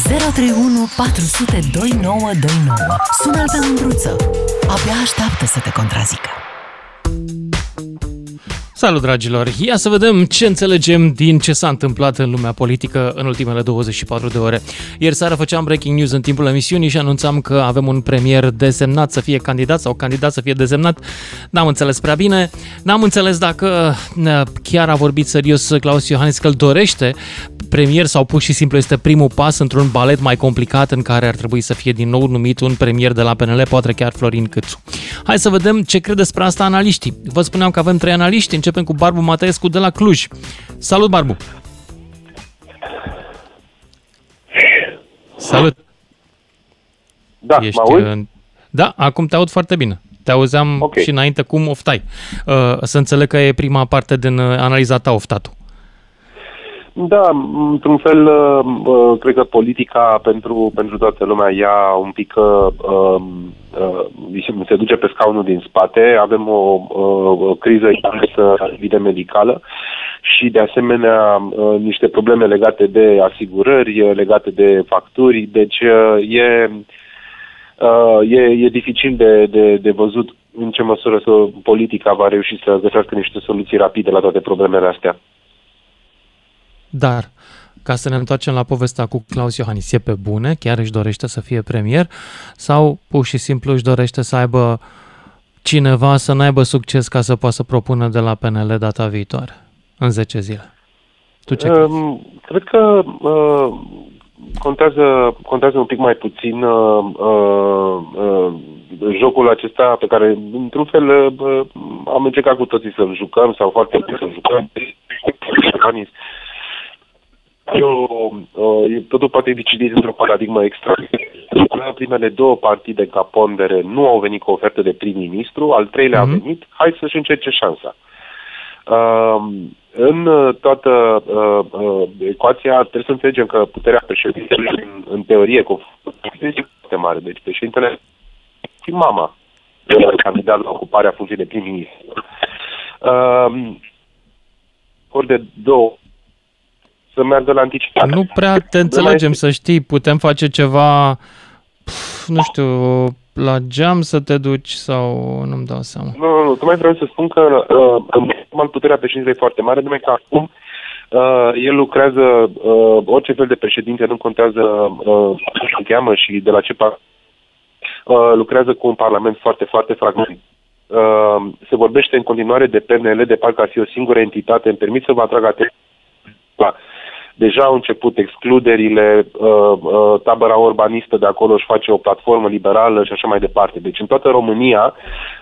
031 400 2929. Sună-l pe Mândruță. Abia așteaptă să te contrazică. Salut, dragilor! Ia să vedem ce înțelegem din ce s-a întâmplat în lumea politică în ultimele 24 de ore. Ieri seara făceam breaking news în timpul emisiunii și anunțam că avem un premier desemnat să fie candidat sau candidat să fie desemnat. N-am înțeles prea bine. N-am înțeles dacă chiar a vorbit serios Claus Iohannis că îl dorește premier sau pur și simplu este primul pas într-un balet mai complicat în care ar trebui să fie din nou numit un premier de la PNL, poate chiar Florin Câțu. Hai să vedem ce cred despre asta analiștii. Vă spuneam că avem trei analiști, începem cu Barbu Mateescu de la Cluj. Salut, Barbu! Salut! Da, Ești, mă auzi? uh, Da, acum te aud foarte bine. Te auzeam Ok. și înainte cum oftai. Uh, Să înțeleg că e prima parte din uh, analiza ta oftatul. Da, într-un fel, uh, uh, cred că politica pentru, pentru toată lumea ia un pic, uh, um, uh, se duce pe scaunul din spate, avem o, uh, o criză imensă evident medicală și de asemenea uh, niște probleme legate de asigurări, uh, legate de facturi, deci uh, e, uh, e, e dificil de, de, de văzut în ce măsură să politica va reuși să găsească niște soluții rapide la toate problemele astea. Dar, ca să ne întoarcem la povestea cu Claus Iohannis, e pe bune? Chiar își dorește să fie premier? Sau pur și simplu își dorește să aibă cineva să n-aibă succes ca să poată să propună de la PNL data viitoare, în 10 zile? Tu ce crezi? Um, cred că uh, contează, contează un pic mai puțin uh, uh, uh, jocul acesta pe care, într-un fel, uh, am încercat cu toții să-l jucăm sau foarte bine să-l jucăm. Iohannis. Eu, uh, totul poate fi citit într-o paradigmă extra. Primele două partide ca pondere nu au venit cu ofertă de prim-ministru, al treilea Mhm. a venit, hai să-și încerce șansa. Uh, în uh, toată uh, uh, ecuația trebuie să înțelegem că puterea președintelui în, în teorie cu este foarte mare. Deci președintele și mama uh, candidat la ocuparea funcției de prim-ministru. Uh, ori de două să meargă la anticipat. Nu prea te înțelegem, să știi, putem face ceva, pf, nu știu, la geam să te duci sau nu-mi dau seama. Nu, nu, nu. Tocmai vreau să spun că uh, în normal puterea președintelui e foarte mare, numai că acum uh, el lucrează, uh, orice fel de președinte, nu contează uh, cum se cheamă și de la ce par, uh, lucrează cu un parlament foarte, foarte fragmentat. Uh, se vorbește în continuare de PNL, de parcă ar fi o singură entitate. Îmi permit să vă atrag atenția. Deja au început excluderile, uh, uh, tabăra urbanistă de acolo își face o platformă liberală și așa mai departe. Deci în toată România,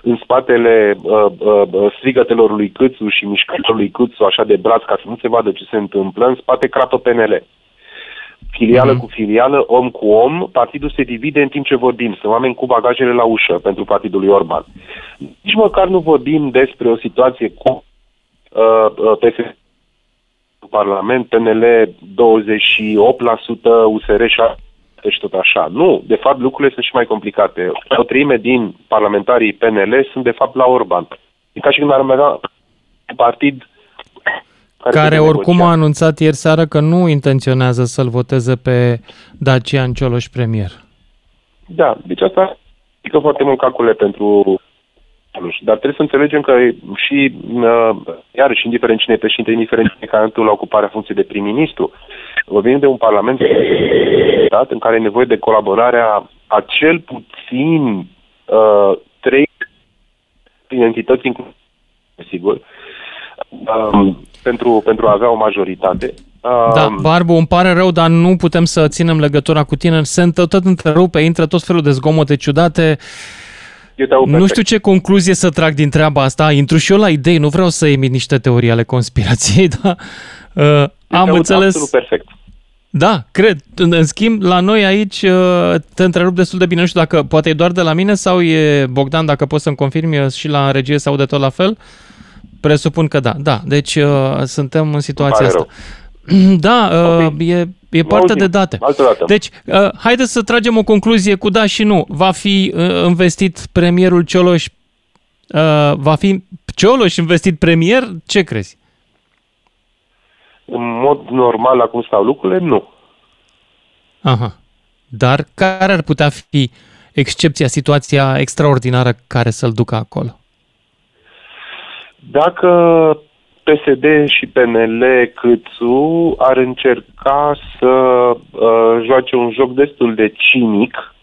în spatele uh, uh, strigătelor lui Câțu și mișcărilor lui Câțu, așa de braț, ca să nu se vadă ce se întâmplă, în spate crapă PNL. Filială Mhm. cu filială, om cu om, partidul se divide în timp ce vorbim. Sunt oameni cu bagajele la ușă pentru partidul lui Orban. Nici măcar nu vorbim despre o situație cu uh, uh, PSD în Parlament, PNL 28%, USR 6%, și tot așa. Nu, de fapt lucrurile sunt și mai complicate. O treime din parlamentarii PNL sunt de fapt la Orban. E ca și când ar avea un partid Care trebuie oricum a negociat. anunțat ieri seară că nu intenționează să-l voteze pe Dacian Cioloș premier. Da, deci asta pică foarte mult calcule pentru nu știu, dar trebuie să înțelegem că și, uh, iarăși, indiferent cine e președinte, indiferent cine e candidatul la ocuparea funcției de prim-ministru, vorbim de un parlament dat, în care e nevoie de colaborarea a cel puțin uh, trei entități, inclusiv, sigur, um, pentru, pentru a avea o majoritate. Um, Da, Barbu, îmi pare rău, dar nu putem să ținem legătura cu tine. Se întă- tot întrerupe, intră tot felul de zgomote ciudate. Eu te aud Nu perfect. știu ce concluzie să trag din treaba asta. Intru și eu la idei, nu vreau să emit niște teorii ale conspirației, dar uh, Eu te am aud înțeles... absolut perfect. Da, cred. În, în schimb, la noi aici uh, te întrerup destul de bine. Nu știu dacă poate e doar de la mine sau e Bogdan, dacă poți să-mi confirmi e și la regie se aude tot la fel. Presupun că da. Da, deci uh, suntem în situația pare asta. Da, uh, Ok. e, e Mă parte auzim. de date. Altă dată. Deci, uh, haideți să tragem o concluzie cu da și nu. Va fi uh, investit premierul Cioloș? Uh, va fi Cioloș investit premier? Ce crezi? În mod normal, la cum stau lucrurile, nu. Aha. Dar care ar putea fi excepția, situația extraordinară care să-l ducă acolo? Dacă PSD și PNL Câțu ar încerca să uh, joace un joc destul de cinic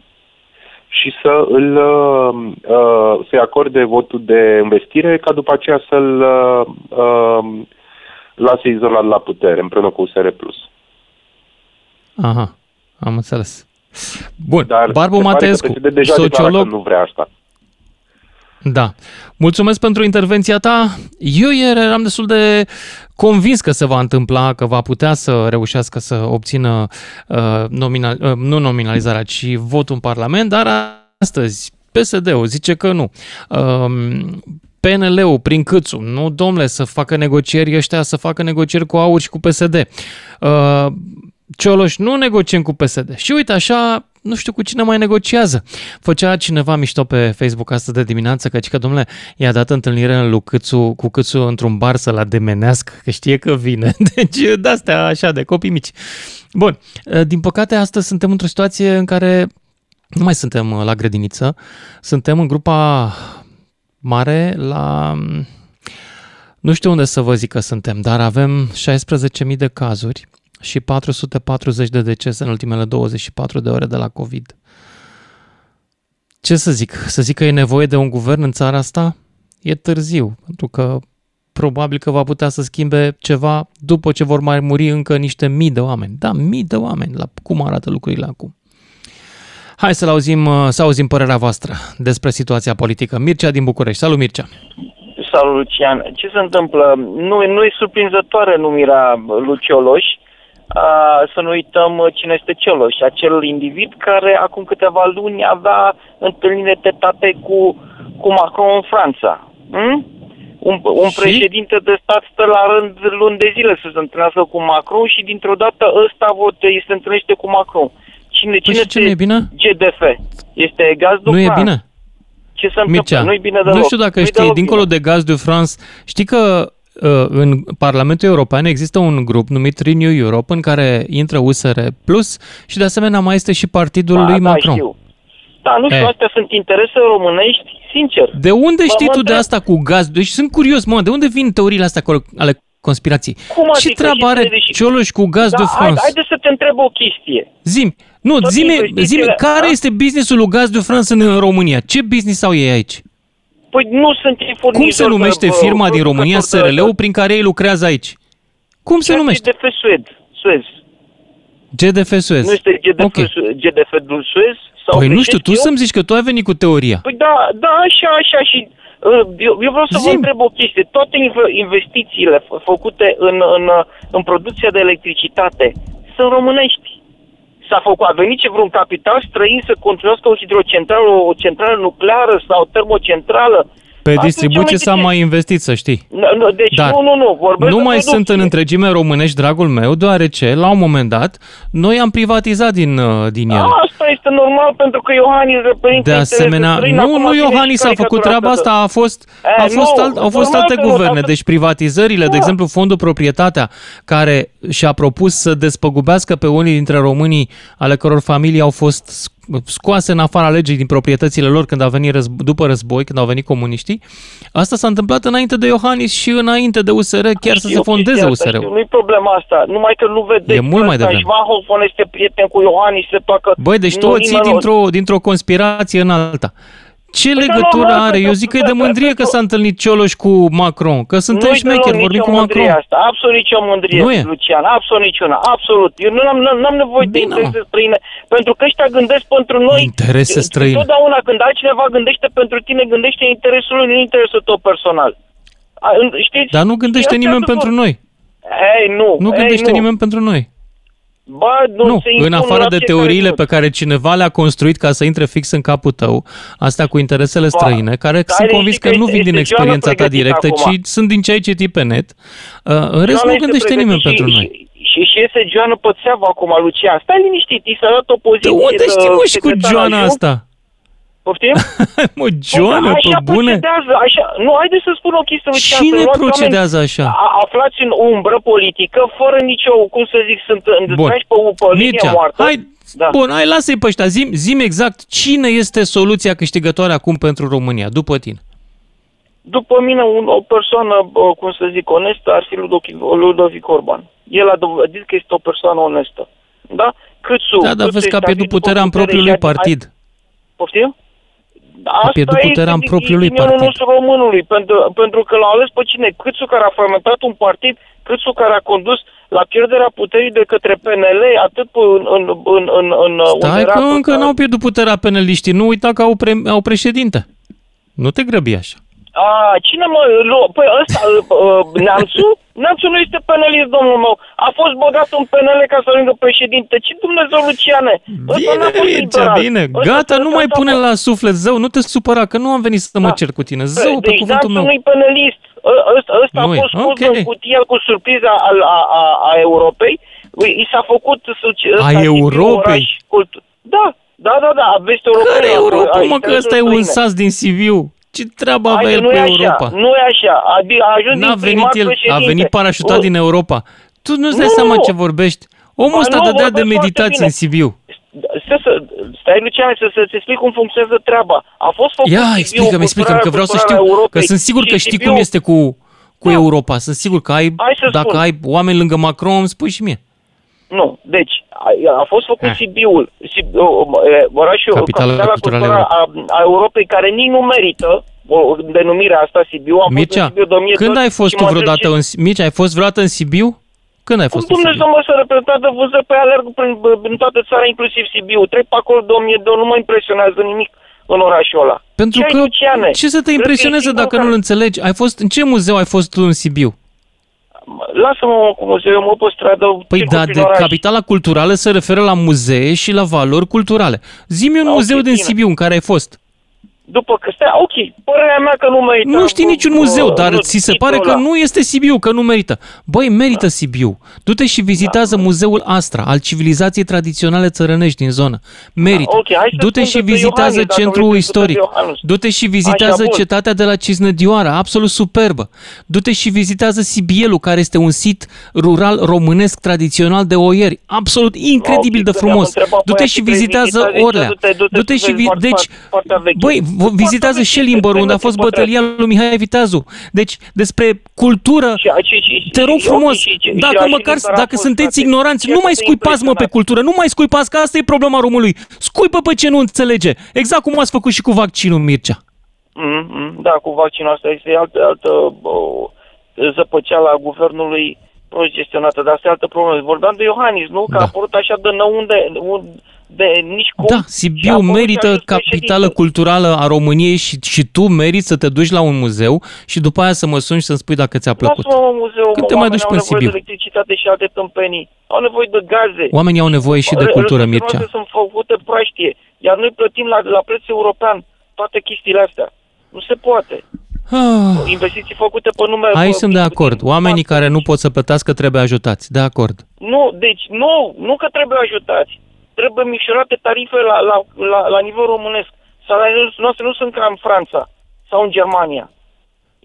și să îl uh, uh, să-i acorde votul de investire ca după aceea să-l uh, uh, lase izolat la putere împreună cu USR+. Aha, am înțeles. Bun, Dar Barbu Matescu, deja sociolog... nu vrea asta. Da. Mulțumesc pentru intervenția ta. Eu ieri eram destul de convins că se va întâmpla, că va putea să reușească să obțină uh, nominal, uh, nu nominalizarea, ci votul în Parlament, dar astăzi PSD-ul zice că nu. Uh, PNL-ul prin Câțu, nu domnule, să facă negocieri ăștia, să facă negocieri cu AUR și cu PSD. Uh, Cioloș, nu negociem cu PSD. Și uite, așa, nu știu cu cine mai negociază. Făcea cineva mișto pe Facebook astăzi de dimineață că, că domnule, i-a dat întâlnire lui Câțu, cu Câțu într-un bar să-l ademenească, că știe că vine. Deci, de-astea așa, de copii mici. Bun, din păcate, astăzi suntem într-o situație în care nu mai suntem la grădiniță, suntem în grupa mare la... Nu știu unde să vă zic că suntem, dar avem 16.000 de cazuri și 440 de decese în ultimele 24 de ore de la COVID. Ce să zic? Să zic că e nevoie de un guvern în țara asta? E târziu, pentru că probabil că va putea să schimbe ceva după ce vor mai muri încă niște mii de oameni. Da, mii de oameni, la cum arată lucrurile acum. Hai să auzim, să auzim părerea voastră despre situația politică. Mircea din București. Salut, Mircea! Salut, Lucian! Ce se întâmplă? Nu, nu e surprinzătoare numirea Lucioloș, să nu uităm cine este Cioloș, acel individ care acum câteva luni avea întâlnire tetate cu, cu Macron în Franța. Hmm? Un, un președinte de stat stă la rând luni de zile să se întâlnească cu Macron și dintr-o dată ăsta vote, se întâlnește cu Macron. Cine, cine păi ce nu e bine? GDF. Este gaz Nu e bine? Ce se întâmplă? Nu e bine deloc. Nu știu dacă Nu-i știi, dincolo bine. de Gaz de France, știi că Uh, în Parlamentul European există un grup numit Renew Europe în care intră USR Plus și de asemenea mai este și partidul da, lui da, Macron. Știu. Da, nu știu, e. astea sunt interese românești, sincer. De unde mă, știi mă tu de asta cu gaz? Deci sunt curios, mă, de unde vin teoriile astea ale conspirației? Cum Ce treabă are și... Cioloș cu gaz da, de France? Haide să te întreb o chestie. Zim, nu, zime, zime, care da? este businessul lui Gaz de France în România? Ce business au ei aici? Păi nu sunt furnizori. Cum se numește firma din România, SRL-ul, prin care ei lucrează aici? Cum se numește? GDF Suez. Suez. GDF Suez. Nu este GDF, okay. GDF Suez? Sau păi nu știu, tu eu? să-mi zici că tu ai venit cu teoria. Păi da, da, așa, așa și uh, eu, eu vreau să Zim. vă întreb o chestie. Toate investițiile făcute în, în, în producția de electricitate sunt românești s-a făcut, a venit ce vreun capital străin să construiască o hidrocentrală, o centrală nucleară sau o termocentrală. Pe distribuție s-a mai investit, să știi. Deci Dar nu, nu, nu. Vorbesc nu mai sunt în întregime românești, dragul meu, deoarece, la un moment dat, noi am privatizat din, uh, din ele. Asta este normal, pentru că Iohannis reprezintă De asemenea, străin, nu, nu Iohannis a făcut treaba asta, a fost, a fost, alt, au fost alte guverne. Deci privatizările, da. de exemplu, Fondul Proprietatea, care și-a propus să despăgubească pe unii dintre românii ale căror familii au fost scoase în afara legii din proprietățile lor când a venit războ- după război, când au venit comuniștii. Asta s-a întâmplat înainte de Iohannis și înainte de USR, chiar știu, să se fondeze USR-ul. Nu-i problema asta, numai că nu vedeți. E mult mai devreme. este prieten cu Iohannis, se toacă... Băi, deci tu o ții dintr-o, dintr-o conspirație în alta. Ce păi legătură da, are? Eu zic că e de mândrie că s-a întâlnit Cioloș cu Macron, că suntem șmecheri, vorbim cu Macron. Asta. Absolut nicio mândrie, nu e. Lucian, absolut niciuna, absolut. Eu nu am, nu am nevoie Bine, de interese străine, pentru că ăștia gândesc pentru noi. Interese străine. Totdeauna când altcineva gândește pentru tine, gândește interesul lui, nu interesul tău personal. Știți? Dar nu gândește nimeni pentru noi. Ei, nu. Nu gândește ei, nu. nimeni pentru noi. Ba, nu, nu în afară de teoriile pe care cineva le-a construit ca să intre fix în capul tău, astea cu interesele ba, străine, care sunt convins că nu vin din experiența ta directă, acum. ci sunt din ce ai citit pe net, uh, în rest nu gândește nimeni pentru noi. Și, și iese Joana Pățeavă acum, Lucian. Stai liniștit, i s-a dat o poziție. De unde știi, mă, și cu Joana asta? Poftim? mă, Joana, pe bune? Procedează, așa, nu, haideți să spun o chestie. Cine procedează așa? Aflați în umbră politică, fără nicio, cum să zic, sunt îndesnași pe, pe linie moartă. Hai, Da. Bun, hai, lasă-i pe ăștia. Zim, zim exact cine este soluția câștigătoare acum pentru România, după tine. După mine, un, o persoană, bă, cum să zic, onestă ar fi Ludovic, Ludovic Orban. El a dovedit că este o persoană onestă. Da? Câțu, Da, dar Câțu vezi că a este pierdut după puterea în putere propriul și lui a- partid. Poftim? A pierdut puterea în propriul lui partid. nostru românului, pentru, pentru că l-a ales pe cine? Câțu care a fragmentat un partid, Câțu care a condus la pierderea puterii de către PNL, atât în, în, în, în, în Stai unde că era- încă n-au pierdut puterea peneliștii. Nu uita că au, pre- au președinte. Nu te grăbi așa. A, cine mă... Lu- păi ăsta, uh, Neamțu? Neamțu nu este penalist, domnul meu. A fost băgat în PNL ca să ajungă președinte. Ce Dumnezeu, Luciane? Ăsta n-a Bine, fost Mircea, liberal. bine. Ăsta- Gata, nu ăsta mai a pune fost- la suflet. Zău, nu te supăra, că nu am venit să mă Da. cer cu tine. Zău, pe deci cuvântul Neamțu meu. nu-i penalist. Ă- Ăsta, ăsta a Nu-i. fost scos Ok. în cutia cu surpriza a, a, a, a Europei. Ui, I s-a făcut... suci- ăsta, Sibiu, Europei? oraș cultu- Da, da, da, da, aveți europene. Care Europa, mă, că ăsta e un sas. sas din Sibiu. Ce treabă avea Haide, el nu cu e Europa? așa, nu e așa. A, a ajuns N-a din venit primat el, a președinte. venit parașutat O- din Europa. Tu nu-ți dai Nu, seama nu. ce vorbești. Omul Ba ăsta nu, dădea de vorbesc foarte meditație bine. în Sibiu. Să, să, stai, Lucian, să, să-ți explic cum funcționează treaba. A fost făcut Ia, Sibiu, explică-mi, explică-mi, că vreau să culturarea știu, că Europei sunt sigur că și știi Sibiu- cum este cu, cu Da. Europa. Sunt sigur că ai, Hai să dacă spun. ai oameni lângă Macron, îmi spui și mie. Nu, deci a, a fost făcut Ah. Sibiul, Sib, o, o, e, orașul, Capitala capitala culturală culturală a, a Europei, care nici nu merită o, denumirea asta Sibiu. Am fost în Mircea, Sibiu de 1000 de când ori ai fost și tu mă vreodată întreb în Mircea, ai fost vreodată în Sibiu? Când ai Cum fost în Dumnezeu Sibiu? mă să reprezentat de vânzări pe alerg prin, prin toată țara, inclusiv Sibiu. Trec pe acolo de 1000 de ori, nu mă impresionează nimic în orașul ăla. Pentru Ce ai, că Luciane? ce să te Cred că e impresioneze singurul dacă care- nu-l înțelegi? Ai fost, în ce muzeu ai fost tu în Sibiu? Lasă-mă mă, cu muzeu, eu mă pe stradă. Păi circul da, prin de oraș. capitala culturală se referă la muzee și la valori culturale. Zi-mi un Da, ok, muzeu din bine. Sibiu în care ai fost. După că stai, ok, părerea mea că nu merită. Nu știi bă, niciun bă, muzeu, dar nu, ți se titlul pare că ăla. nu este Sibiu, că nu merită. Băi, merită Sibiu. Du-te și vizitează Da. muzeul Astra, al civilizației tradiționale țărănești din zonă. Merită. Da, ok, hai să Du-te spun și despre vizitează Iohannis, dacă centrul vrei să spun istoric. despre Iohannis. Du-te și vizitează Așa, bun. cetatea de la Cisnădioara, absolut superbă. Du-te și vizitează Sibielu, care este un sit rural românesc tradițional de oieri, absolut incredibil Ok, de când i-am frumos. întrebat pe Du-te aia și ce vrei vizitează vizita, zice, Orlea. du-te, du-te Du-te să și vezi vi- foarte- deci foarte veche. Băi, v- Foarte vizitează veche, Schellimborg, unde a despre fost ce bătălia lui Mihai Viteazu. Deci, despre cultură, Și- și- și- te rog și- frumos, ok, și- și- și dacă la măcar, Schellimborg a dacă fost, sunteți frate. ignoranți, Ce nu să mai te scuipați mă pe impresionați? cultură, nu mai scuipați, că asta e problema românului. Scuipă pe ce nu înțelege. Exact cum ați făcut și cu vaccinul, Mircea. Mm, mm, Da, cu vaccinul asta este altă, altă o, zăpăceală a guvernului prost gestionată, dar asta e altă problemă. Vorbeam de Iohannis, nu? Că Da. a apărut așa de năunde, de nici cum. Da, și a Sibiu apărut și a merită ajuns capitală președinte. culturală a României și, și tu meriți să te duci la un muzeu și după aia să mă suni și să-mi spui dacă ți-a plăcut. Lasă-mă în muzeu, Când mă, te mai oamenii duci au până în nevoie Sibiu? de electricitate și alte tâmpenii. Au nevoie de gaze. Oamenii au nevoie și de Re- cultură, resursele Mircea. noastre sunt făcute praștie, iar noi plătim la, la preț european toate chestiile astea. Nu se poate. Ah. Investiții făcute pe nume... Aici pe- sunt de acord. puțin Oamenii față. care nu pot să plătească trebuie ajutați. De acord. Nu, deci nu, nu că trebuie ajutați. Trebuie micșorate tarife la, la, la, la nivel românesc. Salariile noastre nu sunt ca în Franța sau în Germania.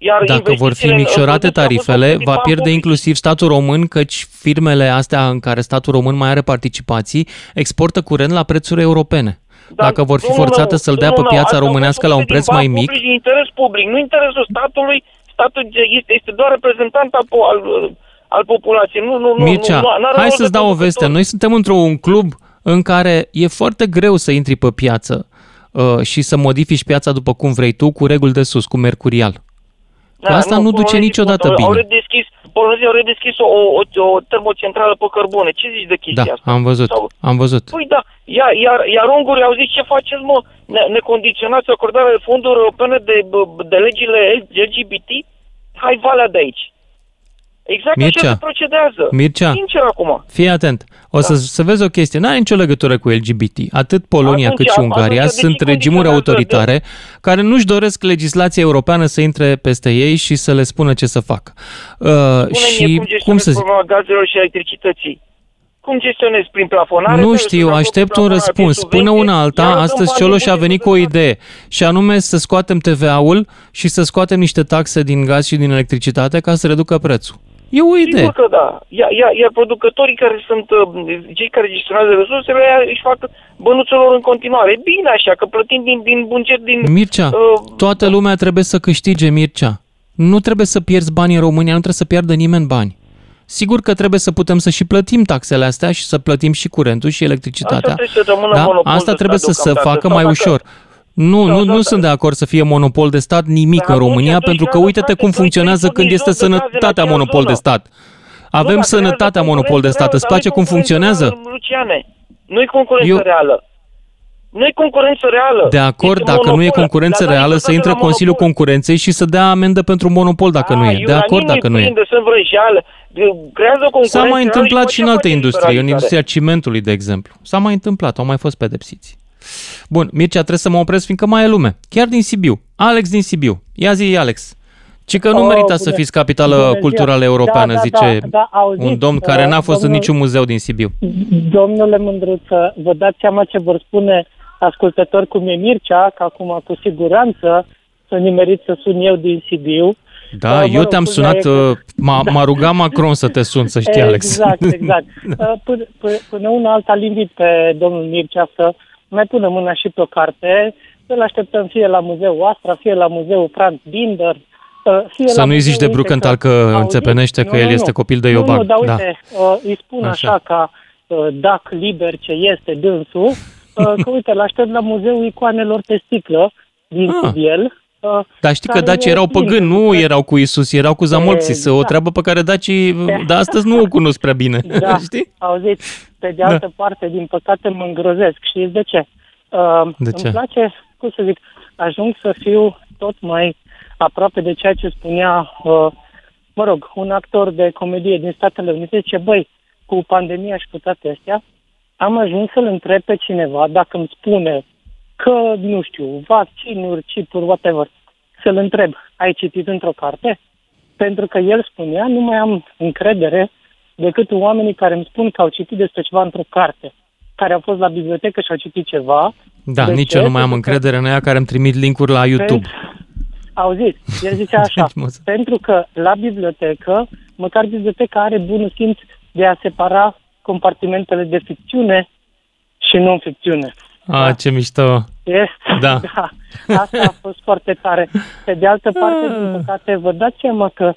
Iar Dacă vor fi investițiile în- în micșorate producție au fost tarifele, făcute va bani pierde publici. inclusiv statul român, căci firmele astea în care statul român mai are participații exportă curent la prețuri europene. Dar, Dacă vor fi domnul forțate meu, să-l dea pe domnul meu, piața astea au românească fost la un făcute preț din mai bani mic, publici, din interes public, nu interesul statului. Statul este, este doar reprezentant al, po- al, al populației. Nu, nu, nu, Mircea, nu, n-are hai rol să-ți de dau o conducător. veste. Noi suntem într-un club în care e foarte greu să intri pe piață uh, și să modifici piața după cum vrei tu, cu reguli de sus, cu mercurial. Că asta nu duce polonezii niciodată au- Au bine. redeschis, polonezii au redeschis o, o, o termocentrală pe cărbune. Ce zici de chestia Da, asta? am văzut, Sau- am văzut. Păi da, iar, iar, iar ungurii au zis ce faceți mă, ne, ne condiționați acordarea de fonduri europene de, de legile LGBT? Hai valea de aici. Exact Mircea, așa se procedează. Mircea. Sincer acum. Fii atent. O să, să vezi o chestie. N-are nicio legătură cu LGBT. Atât Polonia Atunci, cât și atunci, Ungaria de ce sunt regimuri condiționează autoritare care nu-și doresc legislația europeană să intre peste ei și să le spună ce să facă. Uh, Spune-mi și cum cum gestionezi să zic? problema gazelor și electricității. Cum gestionezi? Prin plafonare? Nu Trebuie știu, să aștept prin un plafonare, răspuns. prin Până subvenții, una alta, iar dăm astăzi bani Cioloș a în venit cu o bugetul de idee și anume să scoatem TVA-ul și să scoatem niște taxe din gaz și din electricitate ca să reducă prețul. E o idee. Sigur că da. Iar, iar, iar producătorii care sunt uh, cei care gestionează resursele aia își fac bănuțul lor în continuare. Bine așa, că plătim din, din buget, din... Mircea, uh, toată lumea trebuie să câștige, Mircea. Nu trebuie să pierzi bani în România, nu trebuie să piardă nimeni bani. Sigur că trebuie să putem să și plătim taxele astea și să plătim și curentul și electricitatea. Asta trebuie să rămână da? monopol Asta de trebuie să stat se deocamdată. facă Sau mai dacă- ușor. Nu, Sau nu, nu dacă- sunt de acord să fie monopol de stat nimic Dar în atunci- România, atunci pentru că creează, uite-te frate, cum doi funcționează când furnizori este de gaze în sănătatea aceeași monopol de zonă. stat. Nu, Avem dar sănătatea creează monopol de stat. concurență Îți place reală, cum dar nu-i funcționează? concurență, Luciane, nu-i concurență Eu- reală. Nu-i concurență reală. De acord, Este dacă nu e monopol. concurență Dar reală, niciodată să intre la Consiliul monopol. Concurenței și să dea amendă pentru monopol dacă nu A, e. De eu la acord nimeni dacă nu e. prinde, sunt vrăjeală. Creează concurență S-a mai reală întâmplat și și în după alte ce face industrie, în liberalizare. industria cimentului, de exemplu. S-a mai întâmplat, au mai fost pedepsiți. Bun, Mircea, trebuie să mă opresc, fiindcă mai e lume. Chiar din Sibiu. Alex din Sibiu. Ia zi, Alex. Ci că nu Oh, merită să bună- fiți capitală bună ziua. culturală europeană, Da, da, zice da, da, auziți, un domn care uh, n-a fost în domnul- niciun muzeu din Sibiu. Domnule Mândruță, vă dați seama ce vor spune ascultători cum e Mircea, că acum cu siguranță să nimerit să sun eu din Sibiu. Da, Uh, mă eu rog, te-am culmea sunat, e că- uh, m-a, m-a rugat Macron să te sun, să știi, Alex. Exact, exact. Uh, Până, până, până una alta îl invit pe domnul Mircea să mai pună mâna și pe o carte, să-l așteptăm fie la Muzeul Astra, fie la Muzeul Franz Binder, uh, fie Să la nu-i zici muzeul, de uite, Brucantal că auziți? înțepenește că Nu, el nu, este nu. copil de Nu, Ioban. nu, dar Da. uite, uh, îi spun Așa. așa, ca uh, dac liber ce este dânsul, uh, că uite, l-aștept la Muzeul Icoanelor pe sticlă din Ah. Sibiel. Uh, Dar știi că care dacii e erau plin, păgâni, nu pentru că- erau cu Isus, erau cu Zamolxis, o Exact. treabă pe care dacii de astăzi nu o cunosc prea bine. Da, Știi? auziți, pe de altă da. parte, din păcate, mă îngrozesc. Știți de ce? Uh, De ce? Îmi place, cum să zic, ajung să fiu tot mai aproape de ceea ce spunea, uh, mă rog, un actor de comedie din Statele Unite, ce băi, cu pandemia și cu toate astea, am ajuns să-l întreb pe cineva dacă îmi spune că, nu știu, vaccinuri, chipuri, whatever, să-l întreb, ai citit într-o carte? Pentru că el spunea, nu mai am încredere decât oamenii care îmi spun că au citit despre ceva într-o carte, care au fost la bibliotecă și au citit ceva. Da, De nici ce? eu nu mai am Pentru că- încredere în aia care îmi trimit linkuri la YouTube. Pentru- Auziți, el zicea așa, Deci, mă, să- pentru că la bibliotecă, măcar biblioteca are bunul simț de a separa compartimentele de ficțiune și non-ficțiune. A, ce mișto. Este, Da. da. Asta a fost foarte tare. Pe de altă parte, din păcate, vă dați seama că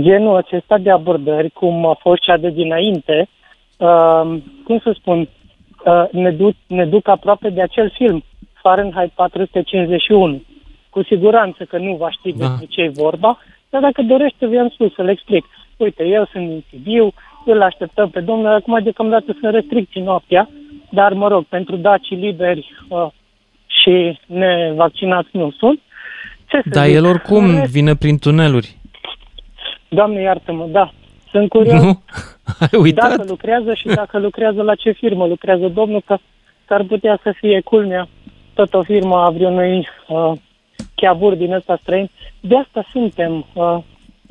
genul acesta de abordări, cum a fost cea de dinainte, uh, cum să spun, uh, ne, duc, ne duc aproape de acel film, Fahrenheit 451. Cu siguranță că nu va ști Da. despre ce e vorba, dar dacă dorește, vi-am spus să le explic. Uite, eu sunt din Sibiu, îl așteptăm pe domnul, acum deocamdată sunt restricții noaptea, dar mă rog, pentru dacii liberi uh, și nevaccinați nu sunt. Ce să Dar zic? el oricum În rest, vine prin tuneluri. Doamne, iartă-mă, da. Sunt curios Nu? Ai uitat? dacă lucrează și dacă lucrează la ce firmă lucrează domnul, că s-ar putea să fie culmea tot o firmă a vreunui uh, chiabur din ăsta străin. De asta suntem, uh,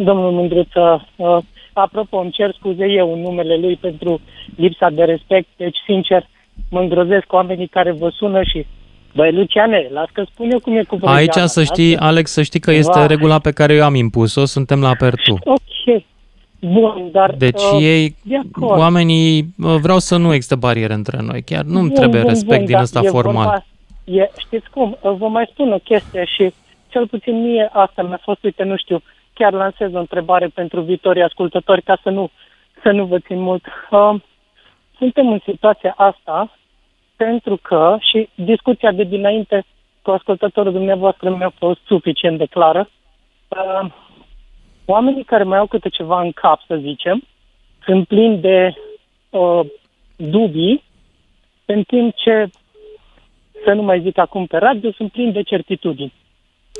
domnul Mândruță. Uh, apropo, îmi cer scuze eu în numele lui pentru lipsa de respect. Deci, sincer, mă îngrozesc oamenii care vă sună și Băi, Luciane, las că spun eu cum e cu vrăjeala, Aici să știi, lasă. Alex, să știi că este Vai. regula pe care eu am impus-o, suntem la pertu. Ok. Bun, dar... Deci uh, ei, de acord. oamenii, uh, vreau să nu există bariere între noi, chiar nu-mi Bun, trebuie bun, respect bun, din dar ăsta e formal. Vorba, e, știți cum, vă mai spun o chestie și cel puțin mie asta mi-a fost, uite, nu știu, chiar lansez o întrebare pentru viitorii ascultători ca să nu, să nu vă țin mult. Uh, suntem în situația asta pentru că, și discuția de dinainte cu ascultătorul dumneavoastră mi-a fost suficient de clară, uh, oamenii care mai au câte ceva în cap, să zicem, sunt plini de uh, dubii în timp ce, să nu mai zic acum pe radio, sunt plin de certitudini.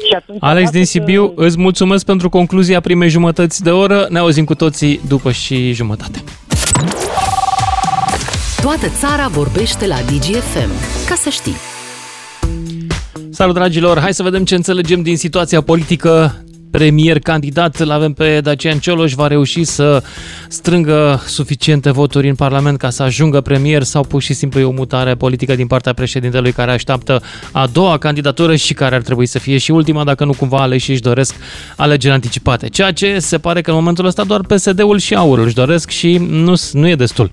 Și atunci, Alex dacă din să- Sibiu, îți mulțumesc pentru concluzia primei jumătăți de oră. Ne auzim cu toții după și jumătate. Toată țara vorbește la DGFM. Ca să știi. Salut, dragilor! Hai să vedem ce înțelegem din situația politică premier candidat, îl avem pe Dacian Cioloș, va reuși să strângă suficiente voturi în Parlament ca să ajungă premier sau pur și simplu e o mutare politică din partea președintelui care așteaptă a doua candidatură și care ar trebui să fie și ultima dacă nu cumva aleși își doresc alegeri anticipate. Ceea ce se pare că în momentul ăsta doar PSD-ul și aurul își doresc și nu, nu e destul.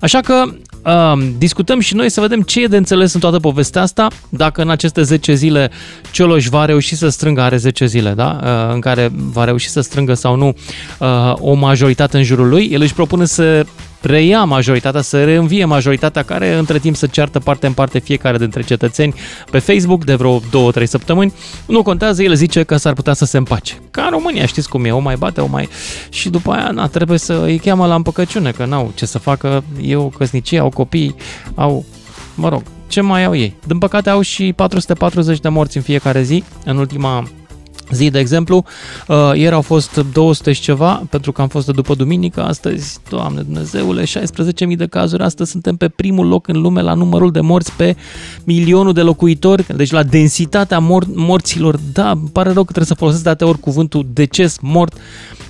Așa că uh, discutăm și noi să vedem ce e de înțeles în toată povestea asta, dacă în aceste 10 zile Cioloș va reuși să strângă, are 10 zile, da? Uh, în care va reuși să strângă sau nu uh, o majoritate în jurul lui. El își propune să preia majoritatea, să reînvie majoritatea care între timp să ceartă parte în parte fiecare dintre cetățeni pe Facebook de vreo 2-3 săptămâni. Nu contează, el zice că s-ar putea să se împace. Ca în România, știți cum e, o mai bate, o mai... Și după aia, na, trebuie să îi cheamă la împăcăciune, că n-au ce să facă, e o căsnicie, au copii, au, mă rog, ce mai au ei? Din păcate au și 440 de morți în fiecare zi, în ultima zi, de exemplu, uh, ieri au fost 200 și ceva, pentru că am fost de după duminică, astăzi, Doamne Dumnezeule, 16.000 de cazuri, astăzi suntem pe primul loc în lume la numărul de morți pe milionul de locuitori, deci la densitatea mor- morților, da, îmi pare rău că trebuie să folosesc de ori cuvântul deces, mort,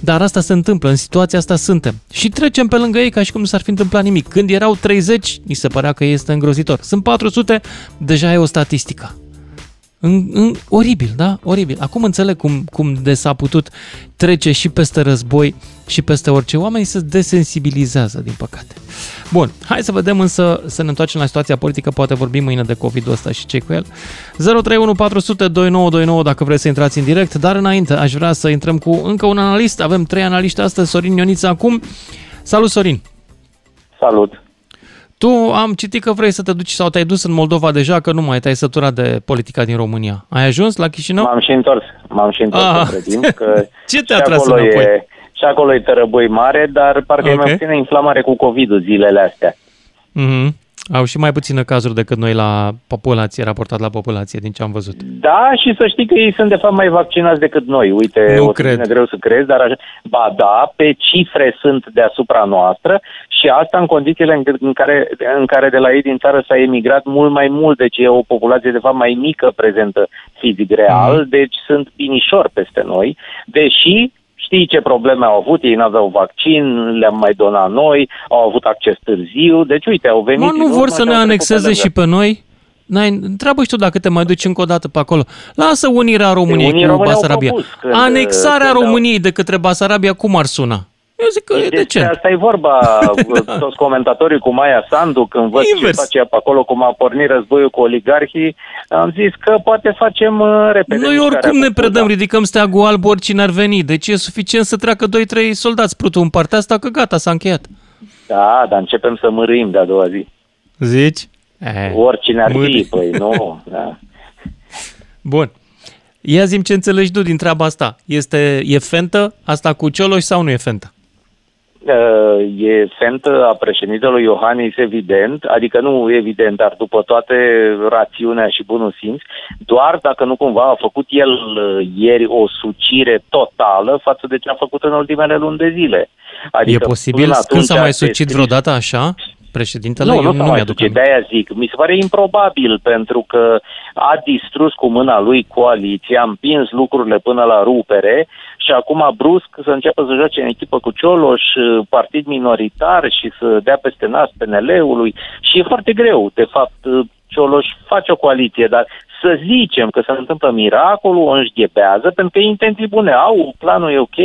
dar asta se întâmplă, în situația asta suntem. Și trecem pe lângă ei ca și cum nu s-ar fi întâmplat nimic. Când erau 30, mi se părea că este îngrozitor. Sunt 400, deja e o statistică. În, în, oribil, da? Oribil. Acum înțeleg cum, cum de s-a putut trece și peste război și peste orice. Oamenii se desensibilizează, din păcate. Bun, hai să vedem însă, să ne întoarcem la situația politică, poate vorbim mâine de COVID-ul ăsta și ce cu el. 031 400 2929 dacă vreți să intrați în direct, dar înainte aș vrea să intrăm cu încă un analist. Avem trei analiști astăzi, Sorin Ioniță acum. Salut, Sorin! Salut! Tu am citit că vrei să te duci sau te-ai dus în Moldova deja, că nu mai te-ai săturat de politica din România. Ai ajuns la Chișinău? M-am și întors. M-am și întors ah. între timp. Că Ce te-a tras înapoi? E, și acolo e tărăboi mare, dar parcă okay. e mai puțină inflamare cu COVID-ul zilele astea. Mm-hmm. Au și mai puține cazuri decât noi la populație, raportat la populație, din ce am văzut. Da, și să știi că ei sunt de fapt mai vaccinați decât noi. Uite, nu o cred. greu să crezi, dar așa... Ba da, pe cifre sunt deasupra noastră și asta în condițiile în care, în care de la ei din țară s-a emigrat mult mai mult, deci e o populație de fapt mai mică prezentă fizic real, mm. deci sunt binișor peste noi, deși Știi ce probleme au avut? Ei n-aveau vaccin, le-am mai donat noi, au avut acces târziu, deci uite, au venit... Mă, nu vor să ne anexeze și pe noi? N-ai, întreabă și tu dacă te mai duci încă o dată pe acolo. Lasă unirea României unii cu Basarabia. Anexarea când, României de către Basarabia, cum ar suna? Eu zic că e decent. Asta e vorba, da. toți comentatorii cu Maia Sandu, când văd Invers. ce face pe acolo, cum a pornit războiul cu oligarhii, am zis că poate facem uh, repede. Noi oricum ne predăm, da. ridicăm steagul alb oricine ar veni, deci e suficient să treacă 2-3 soldați prutul în partea asta, că gata, s-a încheiat. Da, dar începem să mărâim de a doua zi. Zici? Eh, Oricine ar fi, păi nu, da. Bun. Ia zi ce înțelegi tu din treaba asta. Este, e fentă asta cu Cioloș sau nu e fentă? E fentă a președintelui Iohannis evident, adică nu evident, dar după toate rațiunea și bunul simț, doar dacă nu cumva a făcut el uh, ieri o sucire totală față de ce a făcut în ultimele luni de zile. Adică e posibil? Când s-a mai sucit vreodată așa? Președintele? Nu, nu, nu mai duce, de-aia zic. Mi se pare improbabil pentru că a distrus cu mâna lui coaliția, a împins lucrurile până la rupere și acum brusc să înceapă să joace în echipă cu Cioloș, partid minoritar și să dea peste nas PNL-ului și e foarte greu. De fapt, Cioloș face o coaliție, dar să zicem că se întâmplă miracolul, o înșghebează, pentru că intenții bune au, planul e ok,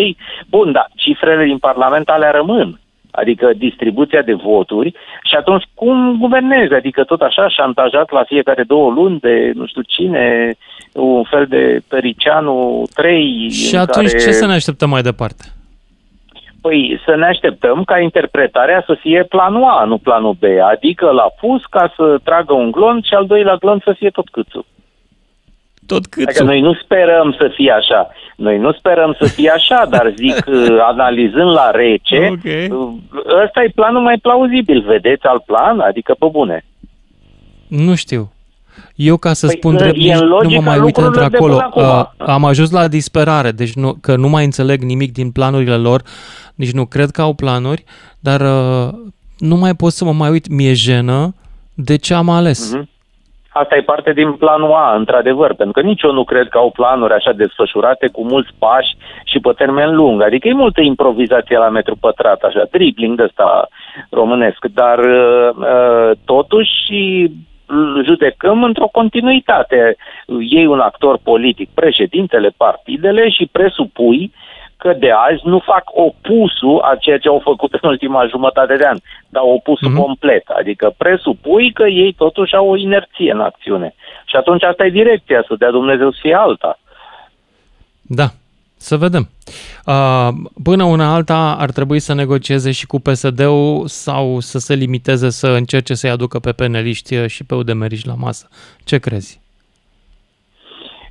bun, dar cifrele din Parlament alea rămân adică distribuția de voturi și atunci cum guvernezi? Adică tot așa șantajat la fiecare două luni de nu știu cine, un fel de Pericianu 3. Și atunci care... ce să ne așteptăm mai departe? Păi să ne așteptăm ca interpretarea să fie planul A, nu planul B, adică la pus ca să tragă un glonț și al doilea glonț să fie tot câțul. Tot câțul. Adică noi nu sperăm să fie așa. Noi nu sperăm să fie așa, dar zic, uh, analizând la rece, okay. Uh, ăsta e planul mai plauzibil. Vedeți al plan? Adică pe bune. Nu știu. Eu, ca să păi spun drept, nu mă mai uit între acolo. Uh, am ajuns la disperare, deci nu, că nu mai înțeleg nimic din planurile lor, nici nu cred că au planuri, dar uh, nu mai pot să mă mai uit, mi-e jenă de ce am ales. Uh-huh. Asta e parte din planul A, într-adevăr, pentru că nici eu nu cred că au planuri așa desfășurate cu mulți pași și pe termen lung. Adică e multă improvizație la metru pătrat, așa, tripling de ăsta românesc, dar uh, uh totuși judecăm într-o continuitate. Ei un actor politic, președintele, partidele și presupui că de azi nu fac opusul a ceea ce au făcut în ultima jumătate de an, dar opusul mm-hmm. complet. Adică presupui că ei totuși au o inerție în acțiune. Și atunci asta e direcția, să dea Dumnezeu să fie alta. Da, să vedem. Până una alta ar trebui să negocieze și cu PSD-ul sau să se limiteze să încerce să-i aducă pe peneliști și pe udemeriști la masă. Ce crezi?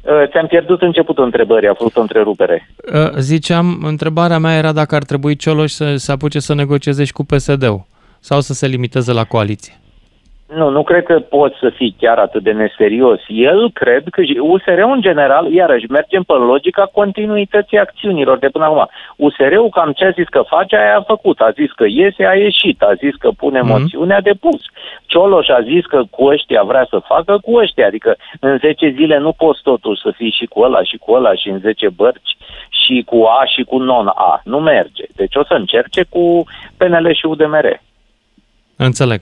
Uh, ți-am pierdut începutul întrebării, a fost o întrerupere. Uh, ziceam, întrebarea mea era dacă ar trebui Cioloș să se apuce să negocieze și cu PSD-ul sau să se limiteze la coaliție. Nu, nu cred că poți să fii chiar atât de neserios. El cred că USR în general, iarăși, mergem pe logica continuității acțiunilor de până acum. USR-ul cam ce a zis că face, aia a făcut. A zis că iese, a ieșit. A zis că pune mm-hmm. moțiunea de pus. Cioloș a zis că cu ăștia vrea să facă cu ăștia. Adică în 10 zile nu poți totuși să fii și cu ăla și cu ăla și în 10 bărci și cu A și cu non-A. Nu merge. Deci o să încerce cu PNL și UDMR. Înțeleg.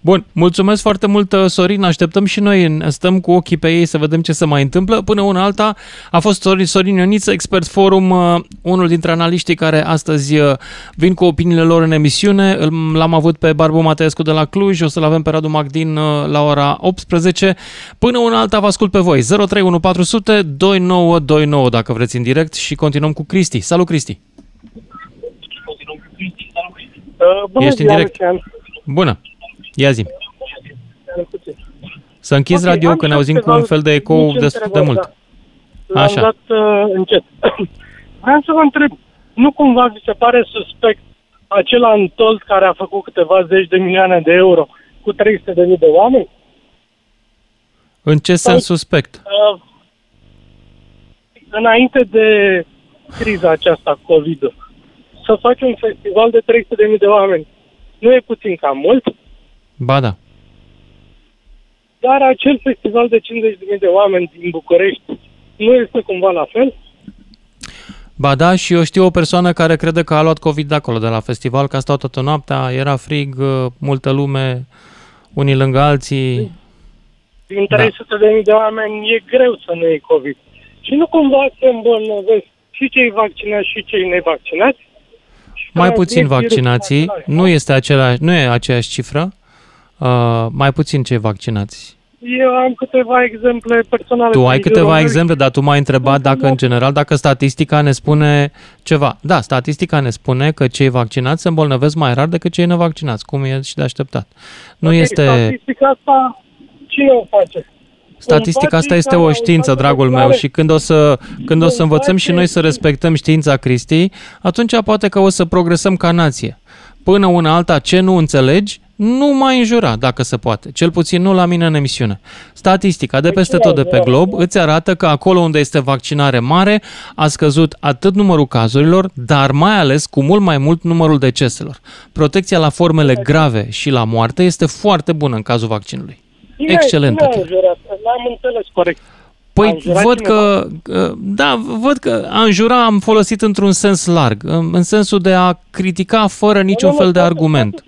Bun, mulțumesc foarte mult, uh, Sorin. Așteptăm și noi, stăm cu ochii pe ei să vedem ce se mai întâmplă. Până una alta a fost Sorin, Sorin Ioniță, Expert Forum, uh, unul dintre analiștii care astăzi uh, vin cu opiniile lor în emisiune. L-am avut pe Barbu Mateescu de la Cluj, o să-l avem pe Radu Magdin la ora 18. Până una alta vă ascult pe voi. 031400 2929 dacă vreți în direct și continuăm cu Cristi. Salut, Cristi! Bună Ești ziua, în direct. Lucian. Bună! Ia zi. Să închizi okay, radio, că ne auzim cu un fel de eco destul de mult. Da. Așa. Am dat uh, încet. Vreau să vă întreb, nu cumva vi se pare suspect acela întolt care a făcut câteva zeci de milioane de euro cu 300 de mii de oameni? În ce Sau, sens suspect? Uh, înainte de criza aceasta COVID, să faci un festival de 300 de mii de oameni nu e puțin cam mult? Ba da. Dar acel festival de 50.000 de oameni din București nu este cumva la fel? Ba da, și eu știu o persoană care crede că a luat COVID de acolo, de la festival, că a stat toată noaptea, era frig, multă lume, unii lângă alții. Din 300 da. de mii de oameni e greu să nu iei COVID. Și nu cumva se îmbolnăvesc și cei vaccinați și cei nevaccinați? Mai puțin vaccinații, nu este același, nu e aceeași cifră, uh, mai puțin cei vaccinați. Eu am câteva exemple personale. Tu ai câteva exemple, dar tu m-ai întrebat dacă, în general, dacă statistica ne spune ceva. Da, statistica ne spune că cei vaccinați se îmbolnăvesc mai rar decât cei nevaccinați, cum e și de așteptat. Nu okay, este... Statistica asta cine o face? Statistica asta este o știință, dragul meu, și când o să, când o să învățăm și noi să respectăm știința Cristi, atunci poate că o să progresăm ca nație. Până una alta, ce nu înțelegi, nu mai înjura, dacă se poate. Cel puțin nu la mine în emisiune. Statistica de peste tot de pe glob îți arată că acolo unde este vaccinare mare a scăzut atât numărul cazurilor, dar mai ales cu mult mai mult numărul deceselor. Protecția la formele grave și la moarte este foarte bună în cazul vaccinului. Excelentă. Nu am înțeles corect. Păi văd că, da, văd că a înjura am folosit într-un sens larg, în sensul de a critica fără niciun nu, fel de argument.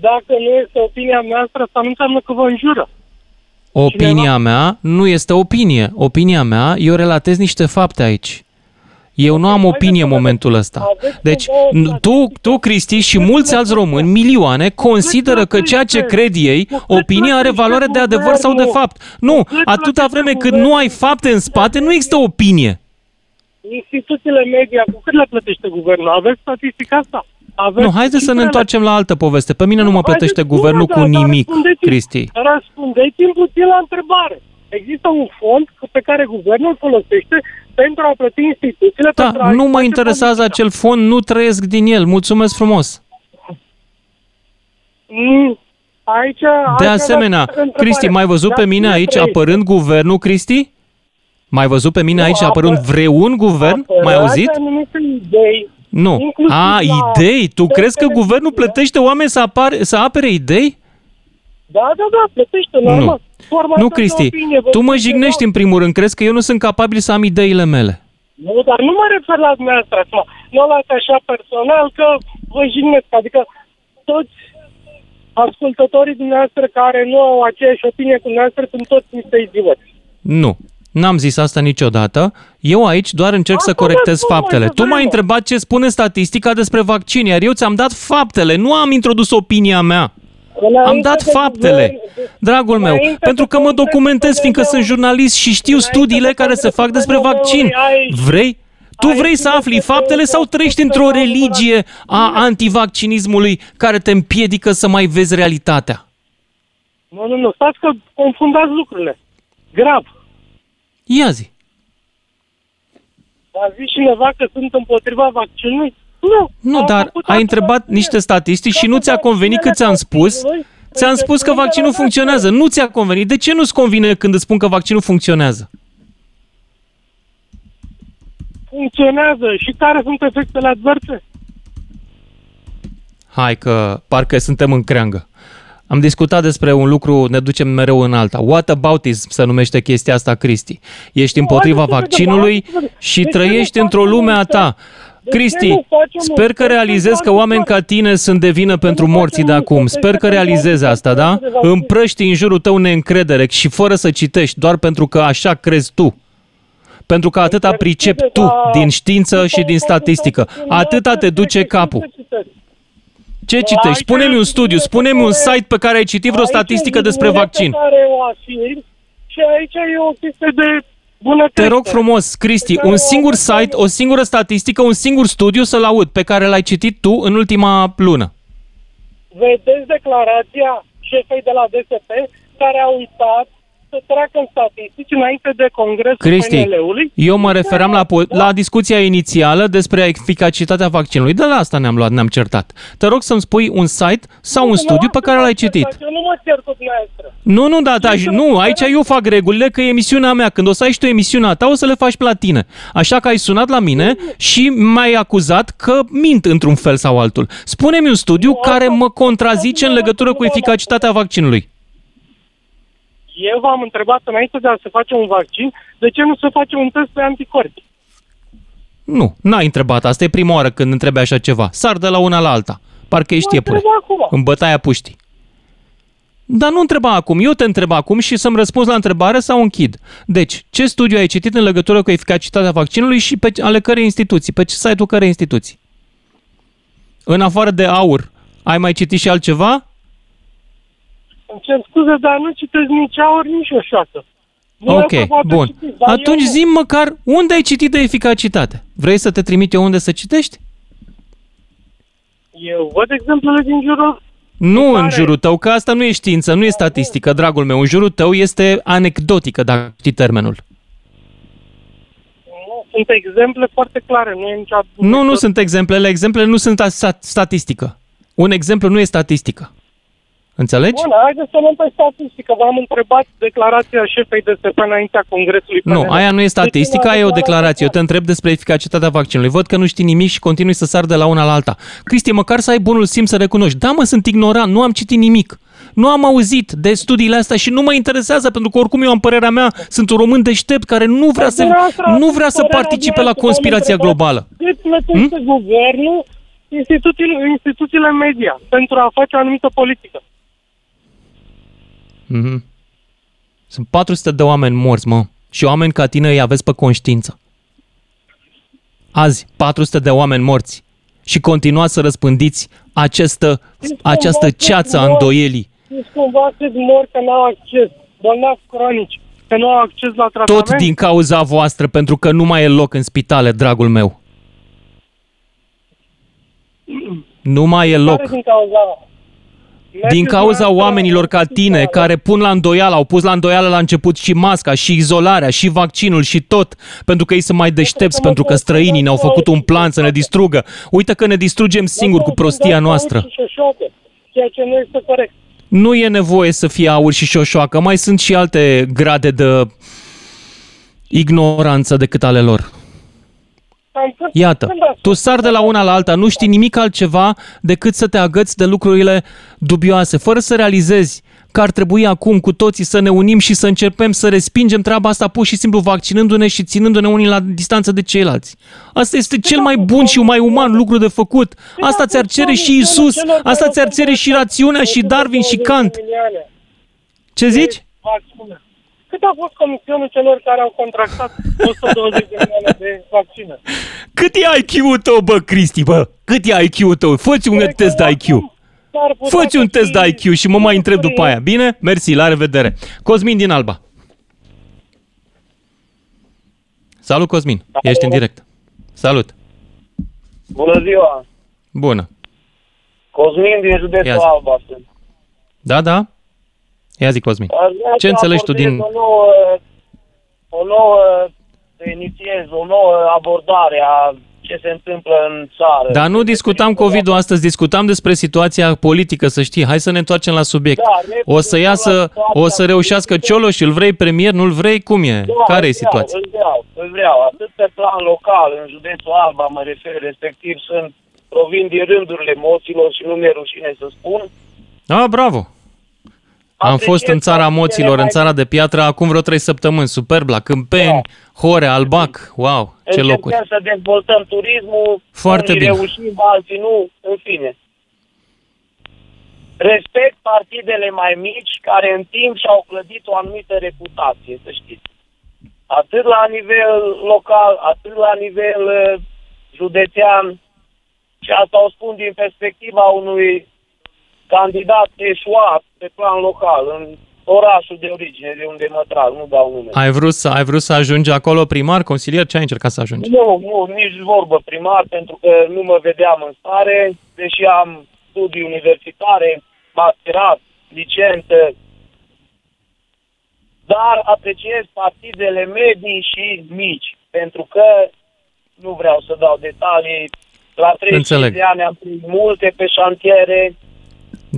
Dacă nu este opinia mea, asta nu înseamnă că vă înjură. Opinia mea nu este opinie. Opinia mea, eu relatez niște fapte aici. Eu nu am opinie în momentul ăsta. Deci, tu, tu, Cristi, și mulți alți români, milioane, consideră că ceea ce cred ei, opinia are valoare de adevăr sau de fapt. Nu, atâta vreme cât nu ai fapte în spate, nu există opinie. Instituțiile media, cu cât le plătește guvernul? Aveți statistica asta? Aveți nu, haideți să ne întoarcem la altă poveste. Pe mine nu mă plătește guvernul cu nimic, Cristi. Răspundeți-mi puțin la întrebare. Există un fond pe care guvernul folosește pentru a plăti instituțiile. Da, pentru a nu mă interesează politica. acel fond, nu trăiesc din el. Mulțumesc frumos. Mm, aici, de asemenea, Cristi, mai văzut pe mine aici apărând guvernul, Cristi? Mai văzut pe mine aici apărând vreun guvern? Mai auzit? Idei, nu. A, idei? Tu crezi că guvernul plătește oameni să, apare, să apere idei? Da, da, da, plătește, normal. Forma Nu, asta de Cristi, opinie, vă tu mă spun jignești ceva. în primul rând. Crezi că eu nu sunt capabil să am ideile mele. Nu, dar nu mă refer la dumneavoastră acum. Nu la așa personal, că vă jignesc. Adică toți ascultătorii dumneavoastră care nu au aceeași opinie cu dumneavoastră sunt toți niște idioți. Nu. N-am zis asta niciodată. Eu aici doar încerc Asta să corectez vă spun, faptele. mai Tu m-ai devreme. întrebat ce spune statistica despre vaccin, iar eu ți-am dat faptele, nu am introdus opinia mea. Am Înainte dat de faptele, guvern- dragul meu, înainte pentru de că mă congresul documentez, fiindcă sunt PNL-ului, jurnalist și știu înainte studiile de care se fac congresul despre PNL-ului vaccin. ai- Vrei? Tu ai vrei să știut afli că faptele sau au trăiești spus într-o că au religie a antivaccinismului care te împiedică să mai vezi realitatea? Nu, nu, nu, stați că confundați lucrurile. Grav. Ia zi. A zis cineva că sunt împotriva vaccinului? Nu. Nu, Am dar făcut ai asta întrebat vaccinul. niște statistici și nu Toate ți-a convenit cât ți-am spus. vaccinurile Ți-am spus că vaccinul funcționează. Nu ți-a convenit. De ce nu-ți convine când îți spun că vaccinul funcționează? Funcționează. Și care sunt efectele adverse? Hai că parcă suntem în creangă. Am discutat despre un lucru, ne ducem mereu în alta. What about is se numește chestia asta, Cristi. Ești împotriva haideți să vedem, vaccinului haideți să vedem. și De ce trăiești nu într-o facem lume un a ta. De ce Cristi, nu facem un sper că test realizezi că pentru oameni ca tine sunt de vină pentru nu morții de facem un acum. test Sper că pentru realizezi morții asta, da? de vaccin. Împrăști în jurul tău neîncredere și fără să citești, doar pentru că așa crezi tu. Pentru că atâta pricepi tu din știință și din statistică. Atâta te duce capul. Ce citești? Spune-mi un studiu, spune-mi un site pe care ai citit vreo Aici statistică e despre ideea vaccin. Pe care o afirm și aici e o chestie de bună Te rog creștere. frumos, Cristi, un singur site, o singură statistică, un singur studiu să-l aud pe care l-ai citit tu în ultima lună. Vedeți declarația șefei de la DSP care a uitat să treacă în statistici înainte de congresul Cristi, PNL-ului. eu mă referam la, po- la discuția inițială despre eficacitatea vaccinului. De la asta ne-am luat, ne-am certat. Te rog să-mi spui un site sau un studiu pe care l-ai citit. Eu nu mă cer cu dumneavoastră. Nu, nu, da, da, nu, aici eu fac regulile că e emisiunea mea. Când o să ai și tu emisiunea ta, o să le faci pe la tine. Așa că ai sunat la mine și m-ai acuzat că mint într-un fel sau altul. Spune-mi un studiu care mă contrazice în legătură cu eficacitatea vaccinului. Eu v-am întrebat înainte de a se face un vaccin, de ce nu se face un test pe anticorpi? Nu, n-ai întrebat. Asta e prima oară când întrebi așa ceva. Sar de la una la alta. Parcă ești Mă iepure. întreb acum. În bătaia puștii. Dar nu întreba acum, eu te întreb acum și să-mi răspunzi la întrebare sau închid. Deci, ce studiu ai citit în legătură cu eficacitatea vaccinului și pe ale cărei instituții? Pe ce site-ul cărei instituții? În afară de aur, ai mai citit și altceva? Îmi cer scuze, dar nu citesc nici aur, nici o șoasă. Nu Ok, asta poate bun. citiți, dar Atunci eu nu. zi măcar unde ai citit de eficacitate. Vrei să te trimit eu unde să citești? Eu văd exemplele din jurul Nu în Care? jurul tău, că asta nu e știință, nu e statistică, dragul meu. În jurul tău este anecdotică, dacă știi termenul. Nu, sunt exemple foarte clare, nu e nicio... Nu, nu sunt exemplele. Exemplele nu sunt sta- statistică. Un exemplu nu e statistică. Înțelegi? Bun, haideți să luăm pe statistică. V-am întrebat declarația șefei de SP înaintea Congresului Nu, PNL. aia nu e Deci, statistică, aia e o declarație. Eu te întreb despre eficacitatea vaccinului. Văd că nu știi nimic și continui să sar de la una la alta. Cristi, măcar să ai bunul simț să recunoști. Da, mă, sunt ignorant, nu am citit nimic. Nu am auzit de studiile astea și nu mă interesează, pentru că oricum eu am părerea mea, sunt un român deștept care nu vrea să, nu vrea să participe la conspirația globală. Cât plătește Hm? guvernul instituțiile, instituțiile media pentru a face o anumită politică? Mhm. Sunt 400 de oameni morți, mă. Și oameni ca tine îi aveți pe conștiință. Azi, 400 de oameni morți. Și continuați să răspândiți această, această ceață a îndoielii. Știți cumva câți mor că n-au acces, bolnavi cronici, că nu au acces la tratament? Tot din cauza voastră, pentru că nu mai e loc în spitale, dragul meu. Nu mai e Care loc. din cauza? Din Mergeți cauza dumneavoastră oamenilor ca în tine, spitale. care pun la îndoială, au pus la îndoială la început și masca, și izolarea, și vaccinul, și tot, pentru că ei sunt mai deștepți, să pentru mă că străinii ne-au făcut un plan să ne distrugă. Uite că ne distrugem singuri cu prostia noastră. Și șoșoacă, Ceea ce nu este corect. Nu e nevoie să fie aur și șoșoacă, mai sunt și alte grade de ignoranță decât ale lor. Cam cât- Iată, când ați tu fost? sar de la una la alta, nu știi nimic altceva decât să te agăți de lucrurile dubioase, fără să realizezi că ar trebui acum cu toții să ne unim și să începem să respingem treaba asta pur și simplu vaccinându-ne și ținându-ne unii la distanță de ceilalți. Asta este cel mai bun și mai uman lucru de făcut. Asta ți-ar cere și Isus, asta ți-ar cere și rațiunea și Darwin și Kant. Ce zici? Vaccine. Cât a fost comisionul celor care au contractat 120 de milioane de vaccine? Cât e IQ-ul tău, bă, Cristi, bă? Cât e IQ-ul tău? Fă-ți un Cred că test de IQ. oricum s-ar putea Fă-ți un să test de fie IQ și mă mai întreb lucruri- după aia. Bine? Mersi, la revedere. Cosmin din Alba. Salut, Cosmin. Ești în direct. Salut. Bună ziua! Bună. Cosmin din Ia județul zi. Alba sunt. Da, da? Ia zi, Cosmin. Aș vrea Ce să înțelegi tu abordez din- O nouă, o nouă să inițiez o nouă abordare a ce se întâmplă în țară. Dar nu discutam COVID-ul astăzi, discutam despre situația politică, să știi. Hai să ne întoarcem la subiect. Da, ne- O să iasă, o să reușească Cioloș, îl vrei premier, nu-l vrei? Cum e? Da, Care e îl vreau, situația? Îl vreau, îl vreau. Atât pe plan local, în județul Alba, mă refer, respectiv sunt provin din rândurile moților și nu mi-e rușine să spun. Ah, bravo! Am Apreciez fost în țara partidele moților, în mai- țara de piatră, acum vreo trei săptămâni. Superb, la Câmpeni, Hore, Albac. Wow, ce Încercăm locuri. să dezvoltăm turismul, Foarte unii bine. reușim, alții nu, în fine. Respect partidele mai mici care în timp și-au clădit o anumită reputație, să știți. Atât la nivel local, atât la nivel uh, județean și asta o spun din perspectiva unui candidat eșuat pe plan local, în orașul de origine, de unde mă trag, nu dau nume. Ai vrut, să, ai vrut să ajungi acolo primar, consilier? Ce ai încercat să ajungi? Nu, nu, nici vorbă primar, pentru că nu mă vedeam în stare, deși am studii universitare, masterat, licență, dar apreciez partidele medii și mici, pentru că nu vreau să dau detalii, la 35 Înțeleg. de ani am prins multe pe șantiere,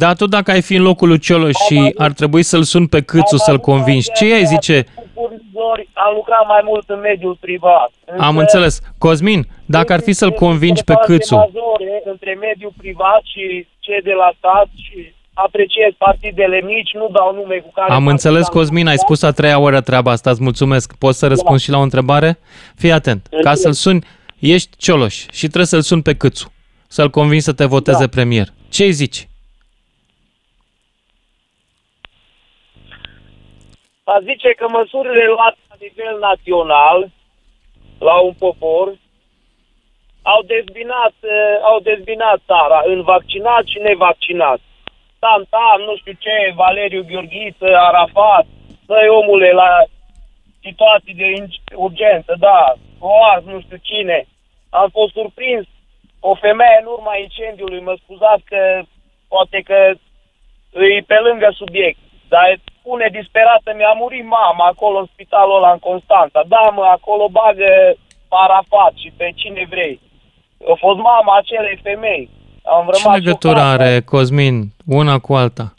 Dar tu dacă ai fi în locul lui Cioloș și ar trebui să-l sun pe Câțu să-l convingi, ce ai zice? Cu furnizori, am lucrat mai mult în mediul privat. Am Însă- înțeles. Cosmin, dacă ar fi să-l convingi pe Discrepanțe Câțu, majore între mediul privat și cei de la stat și apreciez partidele mici, nu dau nume cu care... am înțeles, Cosmin, ai spus a treia oară treaba asta, îți mulțumesc. Poți să răspunzi și la o întrebare? Fii atent. Ca să-l suni, ești Cioloș și trebuie să-l suni pe Câțu, să-l convingi să te voteze premier. Ce zici? A zice că măsurile luate la nivel național, la un popor, au dezbinat, eh, au dezbinat țara în vaccinat și nevaccinat. Tam, tam, nu știu ce, Valeriu Gheorghiță, Arafat, dă omule la situații de in- urgență, da, o ars, nu știu cine. Am fost surprins, o femeie în urma incendiului, mă scuzați că poate că e pe lângă subiect, dar spune disperată, mi-a murit mama acolo în spitalul ăla în Constanța. Da, mă, acolo bagă parafat și pe cine vrei. A fost mama acelei femei. Am Ce rămas legătură șocat. are, Cosmin, una cu alta?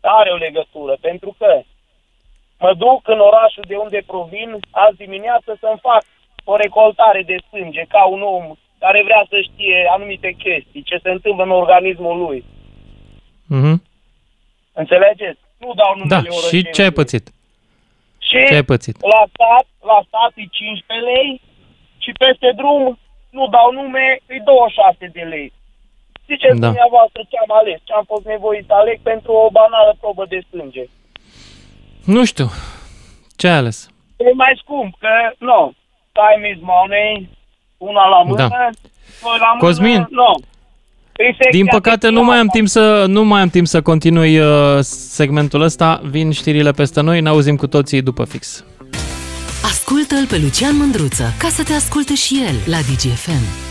Are o legătură, pentru că mă duc în orașul de unde provin azi dimineață să-mi fac o recoltare de sânge ca un om care vrea să știe anumite chestii, ce se întâmplă în organismul lui. Mhm. Înțelegeți? Nu dau numele Da, și orășenului. ce ai pățit? Și Ce ai pățit? la stat, la stat e 15 lei și peste drum, nu dau nume, e 26 de lei. Ziceți Da. dumneavoastră ce am ales, ce am fost nevoit să aleg pentru o banală probă de sânge. Nu știu. Ce ai ales? E mai scump, că, nu, time is money, una la mână, Da. doi la mână, Cosmin, nu. E secția Din păcate de nu mai am piață. timp să nu mai am timp să continui uh, segmentul ăsta. Vin știrile peste noi, ne auzim cu toții după fix. Ascultă-l pe Lucian Mândruță ca să te asculte și el la DGFM.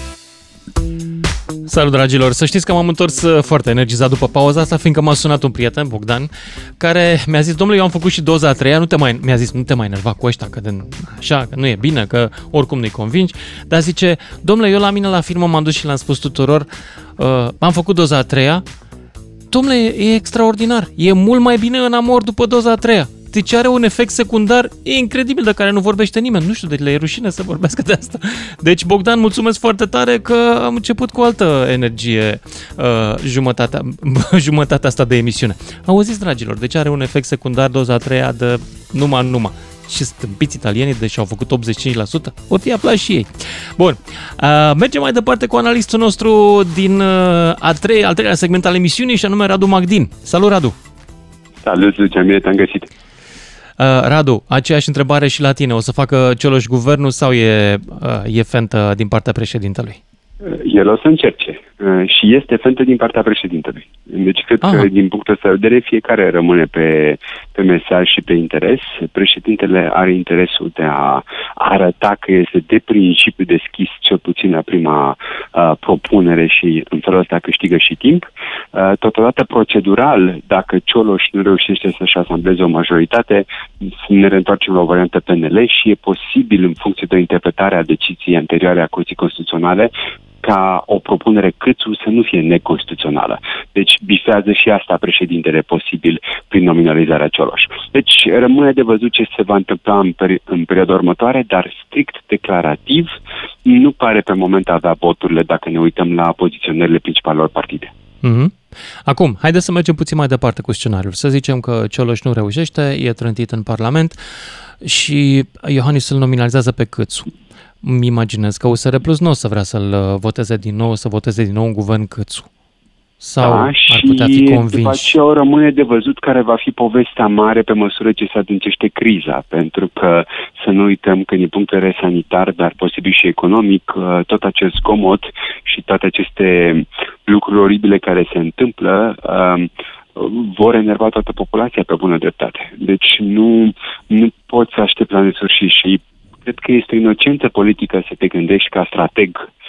Salut dragilor, să știți că m-am întors uh, foarte energizat după pauza asta, fiindcă m-a sunat un prieten, Bogdan, care mi-a zis, domnule, eu am făcut și doza a treia, nu te mai, mi-a zis, nu te mai enerva cu ăștia, că de, așa, că nu e bine, că oricum nu-i convingi, dar zice, domnule, eu la mine la firmă m-am dus și le-am spus tuturor, uh, am făcut doza a treia, domnule, e extraordinar, e mult mai bine în amor după doza a treia. deci are un efect secundar incredibil de care nu vorbește nimeni. Nu știu, deci le e rușine să vorbească de asta. Deci, Bogdan, mulțumesc foarte tare că am început cu altă energie uh, jumătatea, jumătatea asta de emisiune. Auziți, dragilor, deci are un efect secundar doza a treia de numai numai și stâmpiți italienii, deși au făcut 85%, o fi aflat și ei. Bun, uh, mergem mai departe cu analistul nostru din uh, a trei, al treilea segment al emisiunii și anume Radu Magdin. Salut, Radu! Salut, Lucian, bine te-am găsit. Uh, Radu, aceeași întrebare și la tine. O să facă Cioloș guvernul sau e, uh, e fentă din partea președintelui? El o să încerce uh, și este fentă din partea președintelui. Deci cred Aha. că din punctul ăsta de vedere fiecare rămâne pe, pe mesaj și pe interes. Președintele are interesul de a arăta că este de principiu deschis cel puțin la prima uh, propunere și în felul ăsta câștigă și timp. Uh, totodată procedural, dacă Cioloș nu reușește să-și asambleze o majoritate, ne reîntoarcem la o variantă PNL și e posibil în funcție de interpretarea deciziei anterioare a Curții Constituționale ca o propunere Câțu să nu fie neconstituțională. Deci bifează și asta președintele posibil prin nominalizarea Cioloș. Deci rămâne de văzut ce se va întâmpla în, peri- în perioada următoare, dar strict declarativ nu pare pe moment avea voturile dacă ne uităm la poziționările principalelor partide. Mm-hmm. Acum, haideți să mergem puțin mai departe cu scenariul. Să zicem că Cioloș nu reușește, e trântit în Parlament și Iohannis îl nominalizează pe Câțu îmi imaginez că USR Plus nu o să vrea să-l uh, voteze din nou, să voteze din nou un guvern Câțu. Sau da, ar putea fi convins. după aceea o rămâne de văzut care va fi povestea mare pe măsură ce se adâncește criza, pentru că să nu uităm că din punct de vedere sanitar, dar posibil și economic, uh, tot acest zgomot și toate aceste lucruri oribile care se întâmplă um, vor enerva toată populația pe bună dreptate. Deci nu, nu poți să aștepți la nesfârșit și cred că este inocentă politică să te gândești ca strateg. Uh,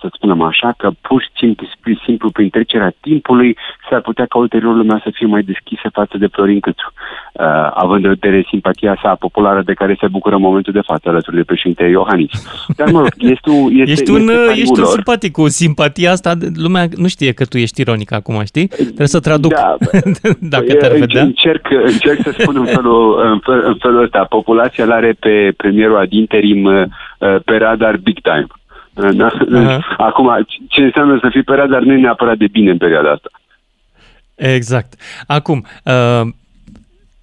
să spunem așa, că pur și simplu, pur simplu prin trecerea timpului s-ar putea ca ulterior lumea să fie mai deschisă față de Florin Câțu, uh, având în vedere simpatia sa populară de care se bucură în momentul de față alături de președinte Iohannis. Dar mă rog, este, este, ești un, este ești un simpatic cu simpatia asta, lumea nu știe că tu ești ironic acum, știi? Trebuie să traduc da, dacă te-ar vedea. Încerc, încerc să spun în felul, în, fel, în felul ăsta, populația l-are pe premierul ad interim uh, pe radar big time. Da? Uh-huh. Acum, ce înseamnă să fii pe radar nu e neapărat de bine în perioada asta. Exact. Acum, uh,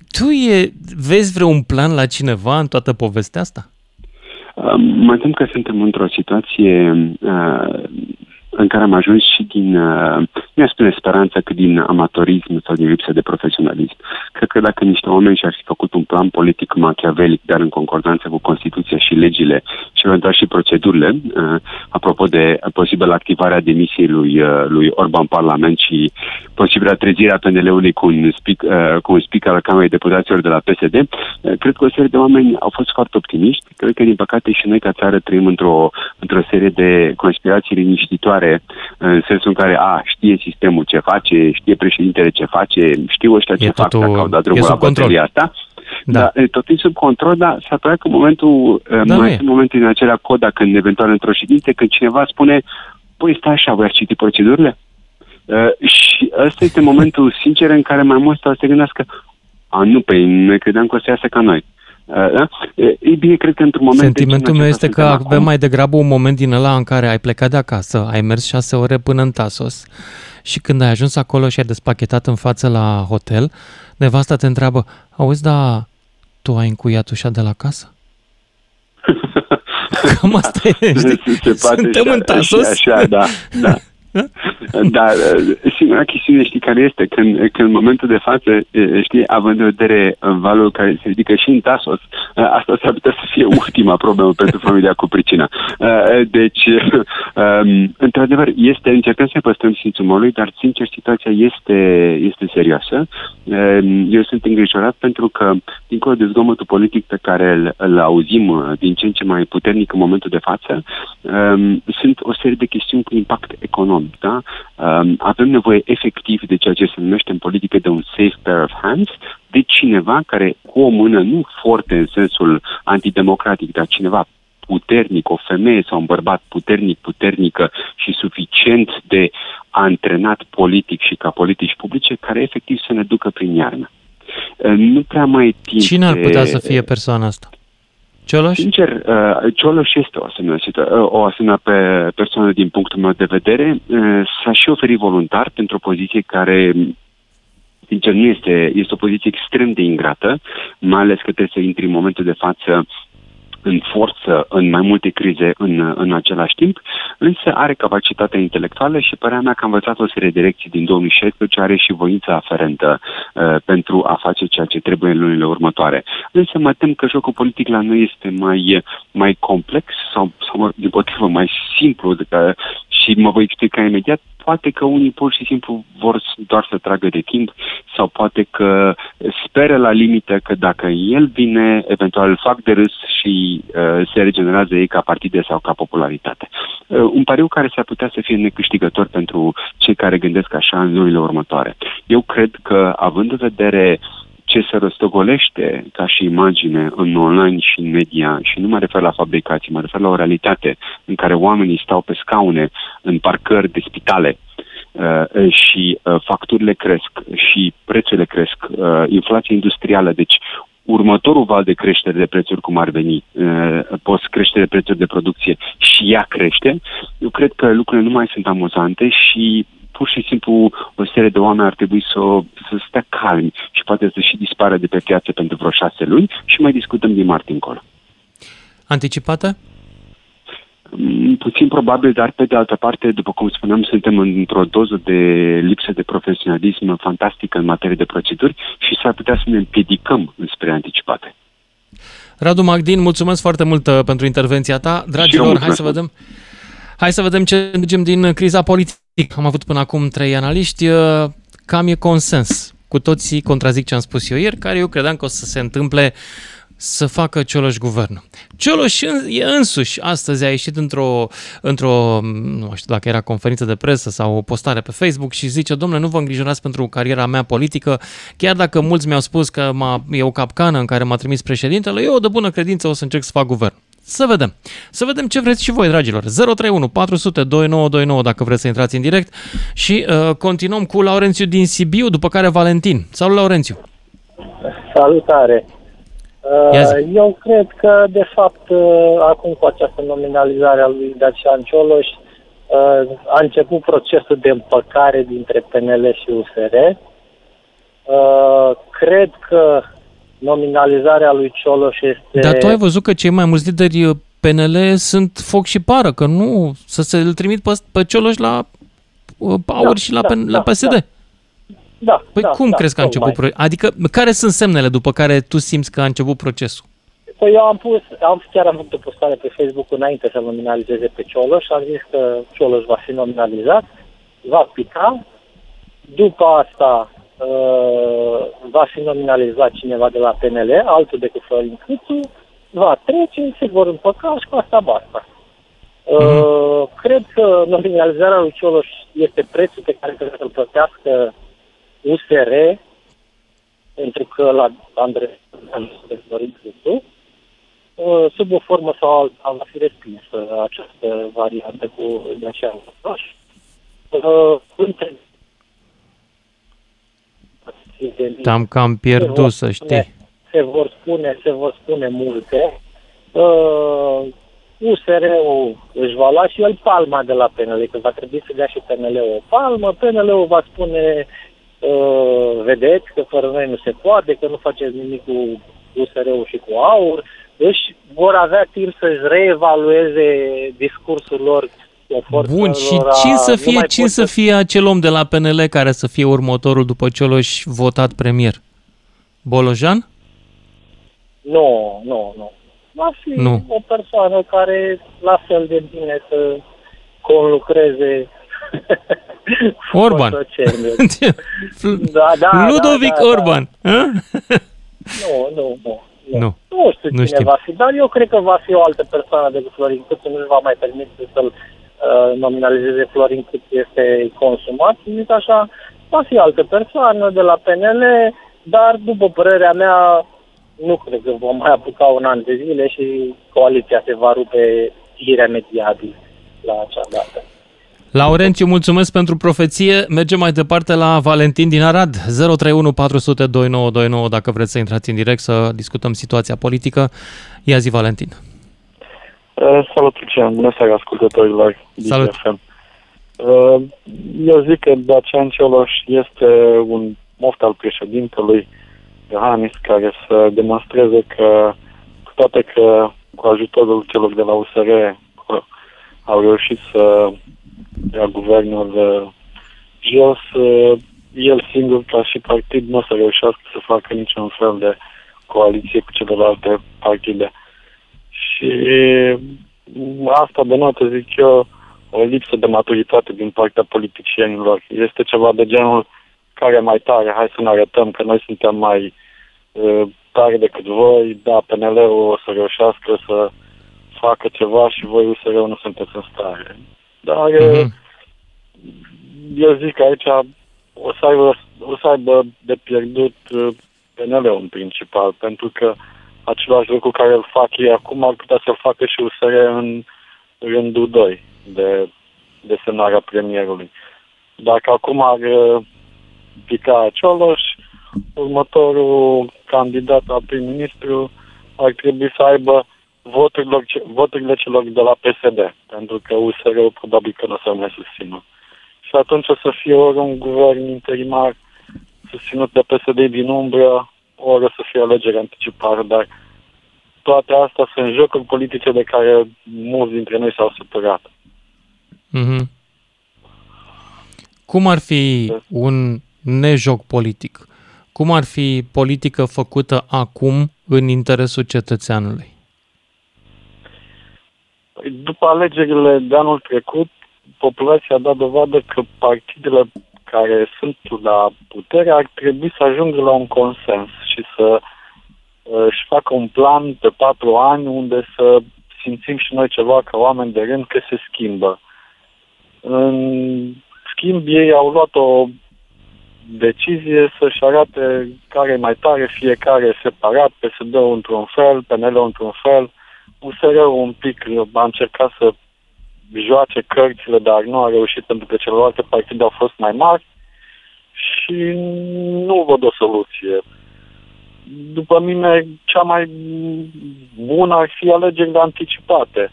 tu e, vezi vreun plan la cineva în toată povestea asta? Uh, mă tem că suntem într-o situație uh, în care am ajuns și din, uh, nu spune speranță, cât din amatorism sau din lipsă de profesionalism. Cred că dacă niște oameni și-ar fi făcut un plan politic machiavelic, dar în concordanță cu Constituția și legile și eventual și procedurile, uh, apropo de posibilă activarea demisiei lui, uh, lui Orban Parlament și posibilă trezirea PNL-ului cu un, speak, uh, cu un speaker al Camerei Deputaților de la PSD, uh, cred că o serie de oameni au fost foarte optimiști. Cred că, din păcate, și noi ca țară trăim într-o, într-o serie de conspirații liniștitoare care, în sensul în care, a, știe sistemul ce face, știe președintele ce face, știu ăștia ce e fac, dacă au dat drumul la bătălia asta. Da. Dar tot e sub control, dar s-ar putea că în momentul, da, mai sunt momente în acelea coda când eventual într-o ședință, când cineva spune, păi stai așa, voi ați citit procedurile? Uh, și ăsta este momentul sincer în care mai mulți stau să se gândească, a, nu, pe noi credeam că o să iasă ca noi. Uh, Uh, da? Ei bine, cred că într-un moment... Sentimentul meu este că avem acum. mai degrabă un moment din ăla în care ai plecat de acasă, ai mers șase ore până în Tasos și când ai ajuns acolo și ai despachetat în față la hotel, nevasta te întreabă, auzi, da, tu ai încuiat ușa de la casă? Cam asta e, știi? Se Suntem în Tasos. Așa, da, da. Dar uh, singura chestiune, știi, care este, când, când în momentul de față, știi, având în vedere valul care se ridică și în Tasos, asta s-ar putea să fie ultima problemă pentru familia cu pricina. Deci, um, într-adevăr, este, încercăm să păstrăm simțul umorului, dar, sincer, situația este, este serioasă. Um, eu sunt îngrijorat pentru că, dincolo de zgomotul politic pe care îl, îl auzim uh, din ce în ce mai puternic în momentul de față, um, sunt o serie de chestiuni cu impact economic economic. Da? Um, avem nevoie efectiv de ceea ce se numește în politică de un safe pair of hands, de cineva care cu o mână, nu foarte în sensul antidemocratic, dar cineva puternic, o femeie sau un bărbat puternic, puternică și suficient de antrenat politic și ca politici publice, care efectiv să ne ducă prin iarnă. uh, nu prea mai timp. Cine ar putea să fie persoana asta? Cioloș? Sincer, uh, Cioloș este o asemenea, uh, o asemenea pe persoană din punctul meu de vedere. Uh, s-a și oferit voluntar pentru o poziție care sincer, nu este, este o poziție extrem de ingrată, mai ales că trebuie să intri în momentul de față în forță în mai multe crize în, în același timp, însă are capacitatea intelectuală și părea mea că a învățat o serie de lecții din 2016, are și voința aferentă uh, pentru a face ceea ce trebuie în lunile următoare. Însă mă tem că jocul politic la noi este mai, mai complex sau, sau din potrivă mai simplu de că, și mă voi explica imediat, poate că unii pur și simplu vor doar să tragă de timp sau poate că speră la limită că dacă el vine, eventual îl fac de râs și uh, se regenerează ei ca partide sau ca popularitate. Uh, un pariu care s-ar putea să fie necâștigător pentru cei care gândesc așa în lunile următoare. Eu cred că, având în vedere ce se răstogolește ca și imagine în online și în media, și nu mă refer la fabricații, mă refer la o realitate în care oamenii stau pe scaune în parcări de spitale uh, și uh, facturile cresc și prețurile cresc, uh, inflația industrială, deci următorul val de creștere de prețuri, cum ar veni, uh, post creștere de prețuri de producție și ea crește, eu cred că lucrurile nu mai sunt amuzante și pur și simplu o serie de oameni ar trebui să, să stea calmi și poate să și dispară de pe piață pentru vreo șase luni și mai discutăm din martie încolo. Anticipată? Mm, puțin probabil, dar pe de altă parte, după cum spuneam, suntem într-o doză de lipsă de profesionalism fantastică în materie de proceduri și s-ar putea să ne împiedicăm spre anticipate. Radu Magdin, mulțumesc foarte mult uh, pentru intervenția ta. Dragilor, hai să vedem. Hai să vedem ce înțelegem din criza politică. Am avut până acum trei analiști, uh, cam e consens. Cu toții contrazic ce am spus eu ieri, care eu credeam că o să se întâmple să facă Cioloș guvernul. Cioloș e însuși astăzi a ieșit într-o, într-o, nu știu dacă era conferință de presă sau o postare pe Facebook și zice, domnule, nu vă îngrijorați pentru cariera mea politică, chiar dacă mulți mi-au spus că m-a, e o capcană în care m-a trimis președintele, eu de bună credință o să încerc să fac guvern. Să vedem. Să vedem ce vreți și voi, dragilor. 031 400 2929 dacă vreți să intrați în direct și uh, continuăm cu Laurențiu din Sibiu, după care Valentin. Salut, Laurențiu! Salutare! Uh, eu cred că, de fapt, uh, acum cu această nominalizare a lui Dacian Cioloș, uh, a început procesul de împăcare dintre PNL și USR. Cred că nominalizarea lui Cioloș este... Dar tu ai văzut că cei mai mulți lideri PNL sunt foc și pară, că nu, să se îl trimit pe, pe Cioloș la Power da, și la, da, la PSD. Da. Da, păi da, cum da, crezi că a început procesul? Adică care sunt semnele după care tu simți că a început procesul? Păi eu am pus, am, chiar am făcut o postare pe Facebook înainte să nominalizeze pe Cioloș și am zis că Cioloș va fi nominalizat, va pica, după asta uh, va fi nominalizat cineva de la PNL, altul decât Florin Câțu, va trece, se vor împăca și cu asta basta. Uh, mm-hmm. Cred că nominalizarea lui Cioloș este prețul pe care trebuie să-l plătească USR, pentru că la Andrei Florin Cristu, uh, sub o formă sau alta va fi respinsă această variantă cu Dacian Roș. Între Te-am cam pierdut, să știi. Se vor spune, se vor spune multe. Uh, USR-ul își va lua și el palma de la PNL, că va trebui să dea și PNL-ul o palmă. PNL-ul va spune uh, vedeți că fără noi nu se poate, că nu faceți nimic cu USR-ul și cu AUR, își vor avea timp să-și reevalueze discursul lor Bun, și cine să fie, cine să fie acel om de la PNL care să fie următorul după Cioloș votat premier? Bolojan? Nu, nu, nu. Va fi nu. o persoană care la fel de bine să conlucreze Orban. da, da, Ludovic da, da, Orban. Da. nu, nu, nu. Nu. Nu știu nu cine știu. va fi, dar eu cred că va fi o altă persoană decât Florin Câțu. Nu va mai permite să-l uh, nominalizeze Florin Câțu este consumat. Zic așa, va fi altă persoană de la PNL, dar după părerea mea nu cred că vom mai apuca un an de zile și coaliția se va rupe iremediabil la acea dată. Laurențiu, mulțumesc pentru profeție. Mergem mai departe la Valentin din Arad. 031 400 2929 dacă vreți să intrați în direct să discutăm situația politică. Ia zi, Valentin. Uh, salut, Lucian. Bună seara, ascultătorilor. Salut. DGFM. Uh, eu zic că Dacian Cioloș este un moft al președintelui Iohannis care să demonstreze că, cu toate că cu ajutorul celor de la USR au reușit să ia guvernul uh, jos, uh, el singur ca și partid nu o să reușească să facă niciun fel de coaliție cu celelalte partide. Și asta denotă, zic eu, o lipsă de maturitate din partea politicienilor. Este ceva de genul care mai tare, hai să ne arătăm că noi suntem mai uh, tare decât voi, da, PNL-ul o să reușească să facă ceva și voi USR nu sunteți în stare. Dar mm-hmm. eu zic că aici o să aibă, o să aibă de pierdut uh, PNL-ul în principal, pentru că același lucru care îl fac ei acum ar putea să-l facă și USR în rândul 2 de desemnarea premierului. Dacă acum ar uh, pica Cioloș, următorul candidat al prim-ministru ar trebui să aibă voturile, voturile celor de la PSD, pentru că USR-ul probabil că nu o să mai susțină. Și atunci o să fie ori un guvern interimar susținut de PSD din umbră, ori o să fie alegere anticipare, dar toate astea sunt jocuri politice de care mulți dintre noi s-au supărat. Mm-hmm. Cum ar fi un nejoc politic? Cum ar fi politică făcută acum în interesul cetățeanului? După alegerile de anul trecut, populația a dat dovadă că partidele care sunt la putere ar trebui să ajungă la un consens și să uh, își facă un plan pe patru ani unde să simțim și noi ceva ca oameni de rând că se schimbă. În schimb, ei au luat o decizie să-și arate care e mai tare, fiecare separat, PSD-ul într-un fel, PNL-ul într-un fel, USR-ul un pic a încercat să joace cărțile, dar nu a reușit pentru că celelalte partide au fost mai mari și nu văd o soluție. După mine, cea mai bună ar fi alegerile anticipate,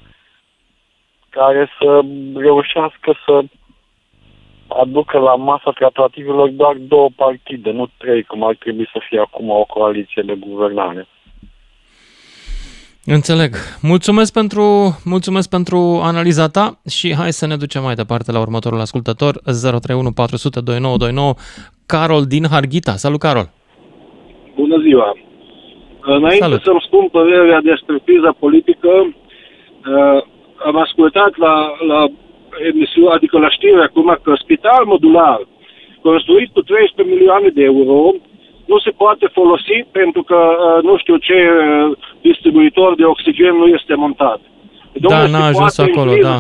care să reușească să aducă la masa tratativelor doar două partide, nu trei, cum ar trebui să fie acum o coaliție de guvernare. Înțeleg. Mulțumesc pentru, mulțumesc pentru analiza ta și hai să ne ducem mai departe la următorul ascultător 031 400 2929 Carol din Harghita. Salut, Carol! Bună ziua! Înainte Salut. să-mi spun părerea despre criza politică, uh, am ascultat la, la emisiune, adică la știri acum că spital modular construit cu 300 milioane de euro nu se poate folosi pentru că uh, nu știu ce uh, distribuitor de oxigen nu este montat. Domnule, da, n-a ajuns acolo, da.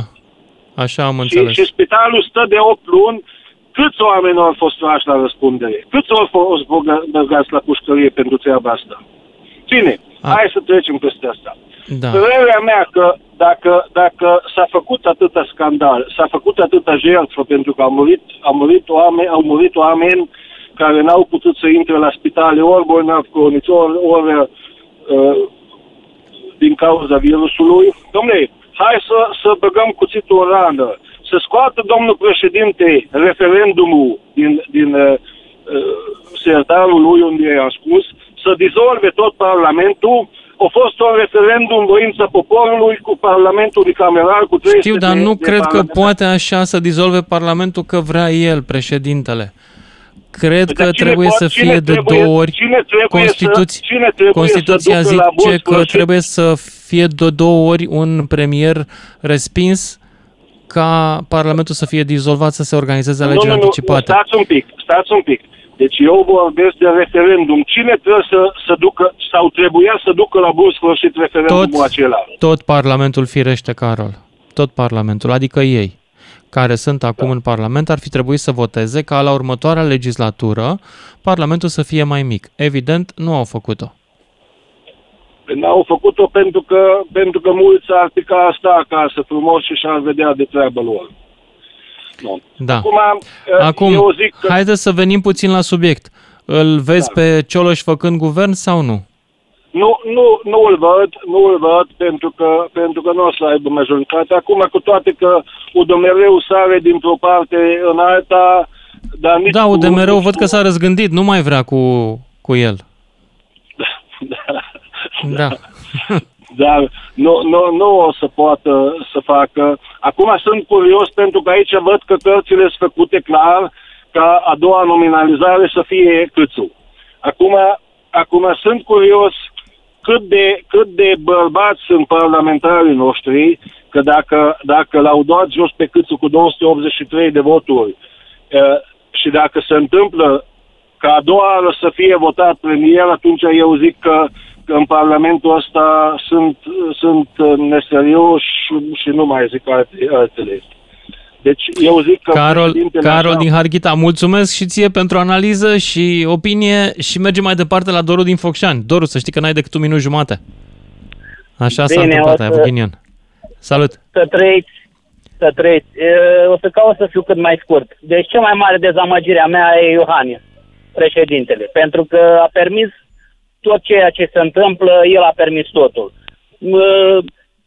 Așa am înțeles. Și, și spitalul stă de 8 luni. Câți oameni au fost trași la răspundere? Câți au fost băgați la pușcărie pentru treaba asta? Bine, A. hai să trecem peste asta. Da. Părerea mea că dacă, dacă s-a făcut atâta scandal, s-a făcut atâta jertfă pentru că au murit, au murit oameni, au murit oameni care n-au putut să intre la spitale ori bolnavi cronici, ori, ori uh, din cauza virusului. Domnule, hai să, să băgăm cuțitul în rană, să scoată domnul președinte referendumul din, din uh, uh sertarul lui unde e ascuns, să dizolve tot Parlamentul, a fost un referendum voința poporului cu Parlamentul bicameral cu 300 Știu, dar nu cred că poate așa să dizolve Parlamentul că vrea el, președintele. Cred că trebuie să fie de două ori. Cine trebuie Constituția, să, cine trebuie Constituția să zice că trebuie să fie de două ori un premier respins ca Parlamentul să fie dizolvat, să se organizeze alegeri nu, nu, anticipate. Nu, stați un pic, stați un pic. Deci eu vorbesc de referendum. Cine trebuie să, să ducă, sau trebuia să ducă la bun sfârșit referendumul tot, acela? Tot Parlamentul firește, Carol. Tot Parlamentul, adică ei care sunt acum da. în Parlament ar fi trebuit să voteze ca la următoarea legislatură Parlamentul să fie mai mic. Evident, nu au făcut-o. N-au făcut-o pentru că, pentru că mulți ar pica asta acasă frumos și și-ar vedea de treabă lor. Nu. Da. Acum, uh, Acum, eu zic că... haideți să venim puțin la subiect. Îl vezi da. pe Cioloș făcând guvern sau nu? Nu, nu, nu îl văd, nu îl văd pentru că, pentru că nu o să aibă majoritate. Acum, cu toate că UDMR-ul sare dintr-o parte în alta, dar nici Da, cu- UDMR-ul nici văd cu- că s-a răzgândit, nu mai vrea cu, cu el. Da. Dar nu, nu, nu o să poată să facă. Acum sunt curios pentru că aici văd că cărțile sunt făcute clar ca a doua nominalizare să fie câțu. Acum, acum sunt curios cât de, cât de bărbați sunt parlamentarii noștri, că dacă, dacă l-au dat jos pe câțu cu 283 de voturi eh, și dacă se întâmplă ca a doua oară să fie votat premier, atunci eu zic că, că în Parlamentul ăsta sunt, sunt uh, neserioși și, și nu mai zic alte, altele. Deci eu zic că Carol, președintele Carol așa- din Harghita, mulțumesc și ție pentru analiză și opinie și mergem mai departe la Doru din Focșani. Doru, să știi că n-ai decât un minut jumate. Așa s-a Bine, întâmplat, o ai să- avut ghinion. Salut! Să trăiți, să trăiți. E, O să caut să fiu cât mai scurt. Deci cea mai mare dezamăgire a mea e Iohannis, președintele, pentru că a permis tot ceea ce se întâmplă, el a permis totul.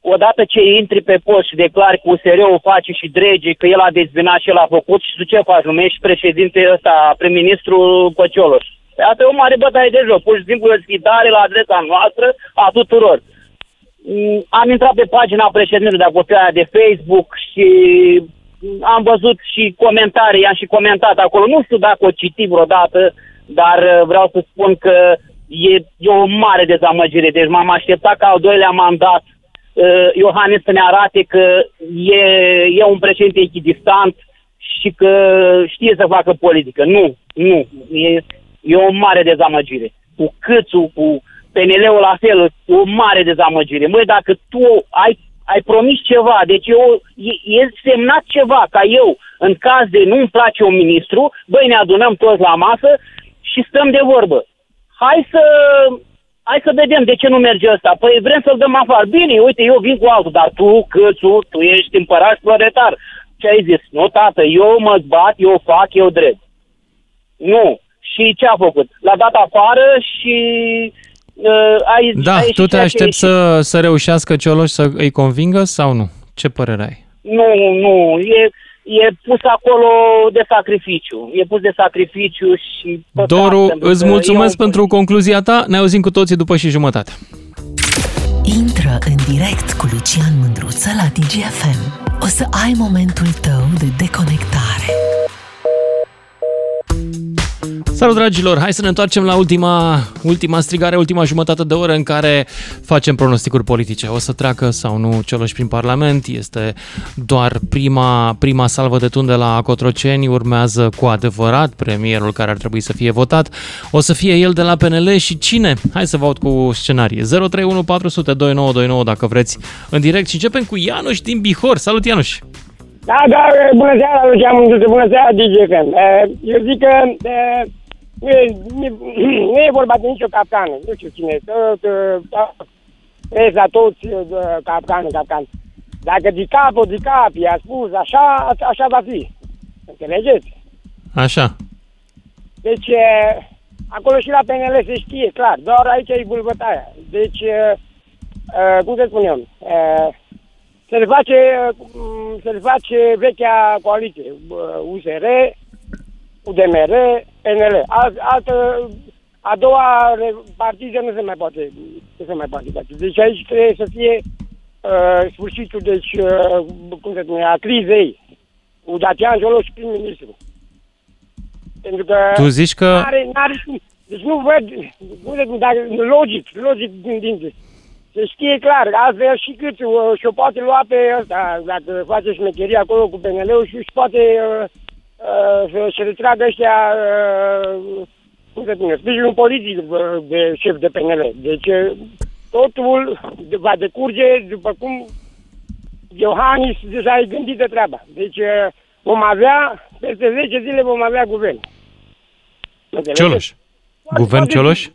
Mă, Odată ce intri pe post și declari cu USR-ul face și drege că el a dezbinat și el a făcut și tu ce faci? Numești președinte ăsta, prim-ministru Cocioloș. Asta e o mare bătaie de joc. Pur și simplu o sfidare la adresa noastră a tuturor. Mm, am intrat pe pagina președintelui de pe aia de Facebook și am văzut și comentarii, am și comentat acolo. Nu știu dacă o citi vreodată, dar uh, vreau să spun că e, e o mare dezamăgire. Deci m-am așteptat ca al doilea mandat uh, Iohannis să ne arate că e, e un președinte echidistant și că știe să facă politică. Nu, nu. E, e o mare dezamăgire. Cu Câțu, cu PNL-ul la fel, o mare dezamăgire. Măi, dacă tu ai, ai promis ceva, deci eu, e, e semnat ceva, ca eu, în caz de nu-mi place un ministru, băi, ne adunăm toți la masă și stăm de vorbă. Hai să, hai să vedem de ce nu merge ăsta. Păi vrem să-l dăm afară. Bine, uite, eu vin cu altul, dar tu, Câțu, tu ești împărat și proletar. Ce ai zis? Nu, tată, eu mă zbat, eu fac, eu drept. Nu. Și ce a făcut? L-a dat afară și uh, ai, Da, ai tu te aștepți să, să reușească Cioloș să îi convingă sau nu? Ce părere ai? Nu, nu, e, e pus acolo de sacrificiu. E pus de sacrificiu și... păcat, Doru, pentru îți că mulțumesc e un- pentru concluzia ta. Ne auzim cu toții după și jumătate. Intră în direct cu Lucian Mândruță la DGFM. O să ai momentul tău de deconectare. Salut dragilor, hai să ne întoarcem la ultima, ultima strigare, ultima jumătate de oră în care facem pronosticuri politice. O să treacă sau nu Cioloș prin Parlament, este doar prima, prima salvă de tun de la Cotroceni, urmează cu adevărat premierul care ar trebui să fie votat. O să fie el de la PNL și cine? Hai să vă aud cu scenarii. 031 400 2929 dacă vreți în direct și începem cu Ianuș din Bihor. Salut Ianuș! Da, da, bună seara, Lucian Mântuță, bună seara, DGFM. Eu zic că e, nu e, nu e vorba de nicio capcană, nu știu cine este, vezi la toți e, capcană, capcană. Dacă DiCaprio, DiCapri a spus așa, așa va fi. Înțelegeți? Așa. Deci, e, acolo și la PNL se știe, clar, doar aici e bulbătaia. Deci, e, e, cum să spun eu, e, se le face, mm, se le face vechea coaliție, bă, USR, UDMR, PNL. Alt, altă, a doua re- partidă nu se mai poate, nu se mai poate face. Deci aici trebuie să fie uh, sfârșitul, deci, uh, cum se spune, a crizei. Cu Dacian Cioloș prim-ministru. Pentru că... Tu zici că- N-are, n-are, deci nu văd, cum se spune, dacă, logic, logic gândindu se știe clar, altfel și cât uh, și-o poate lua pe ăsta, dacă face șmecherie acolo cu PNL-ul și își poate uh, uh, să- să retragă ăștia, uh, cum se spune, sprijinul politic uh, de șef de PNL. Deci uh, totul va decurge după cum Iohannis deja ai gândit de treaba. Deci uh, vom avea, peste 10 zile vom avea guvern. Înțelegeți? Cioloș. Guvern Cioloș?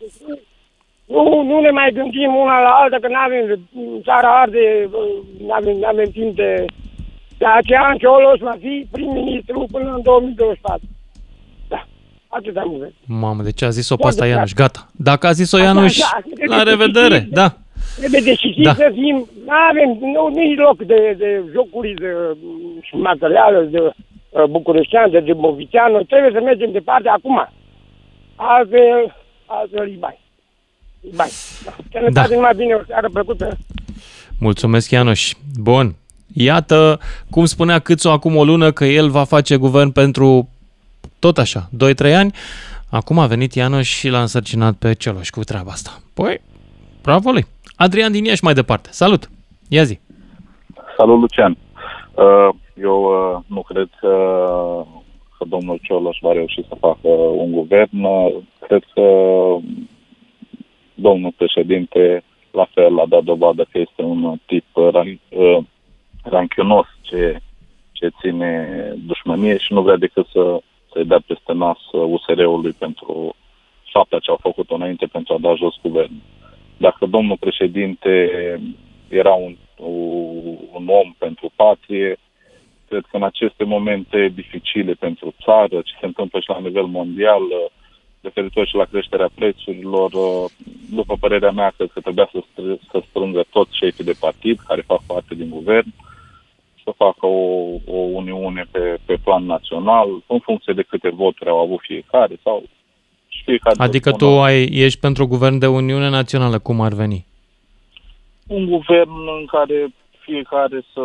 Nu, nu ne mai gândim una la alta, că nu avem țara arde, nu avem, n-avem timp de... Dacian Cioloș va fi prim-ministru până în 2024. Da, atât am văzut. Mamă, de ce a zis-o pe asta Ianuș? Gata. Dacă a zis-o Ianuș, la revedere, da. Trebuie decisiv Da. da. să fim, nu avem nu, nici loc de, de jocuri de uh, materială, de uh, bucureștean, de dâmbovițean, trebuie să mergem departe acum. Altfel, altfel e bai. E bai. Da. Sănătate, Da. numai bine, o seară plăcută. Mulțumesc, Ianuș. Bun. Iată, cum spunea Câțu acum o lună, că el va face guvern pentru tot așa, 2-3 ani. Acum a venit Ianuș și l-a însărcinat pe Cioloș cu treaba asta. Păi, bravo lui. Adrian din Iași mai departe. Salut! Ia zi! Salut, Lucian. Uh, Eu uh, nu cred că, că domnul Cioloș va reuși să facă un guvern. Uh, Cred că domnul președinte la fel a dat dovadă că este un tip uh, ran- uh, ranchiunos ce, ce ține dușmănie și nu vrea decât să, să-i dea peste nas uh, USR-ului pentru fapta ce au făcut înainte pentru a da jos guvernul. Dacă domnul președinte era un, un om pentru patrie, cred că în aceste momente dificile pentru țară, ce se întâmplă și la nivel mondial, referitor și la creșterea prețurilor, după părerea mea, cred că trebuia să, str- să strângă toți șefii de partid care fac parte din guvern, să facă o, o uniune pe, pe plan național, în funcție de câte voturi au avut fiecare sau și fiecare să Adică tu spună ai, ești pentru guvern de Uniune Națională, cum ar veni? un guvern în care fiecare să,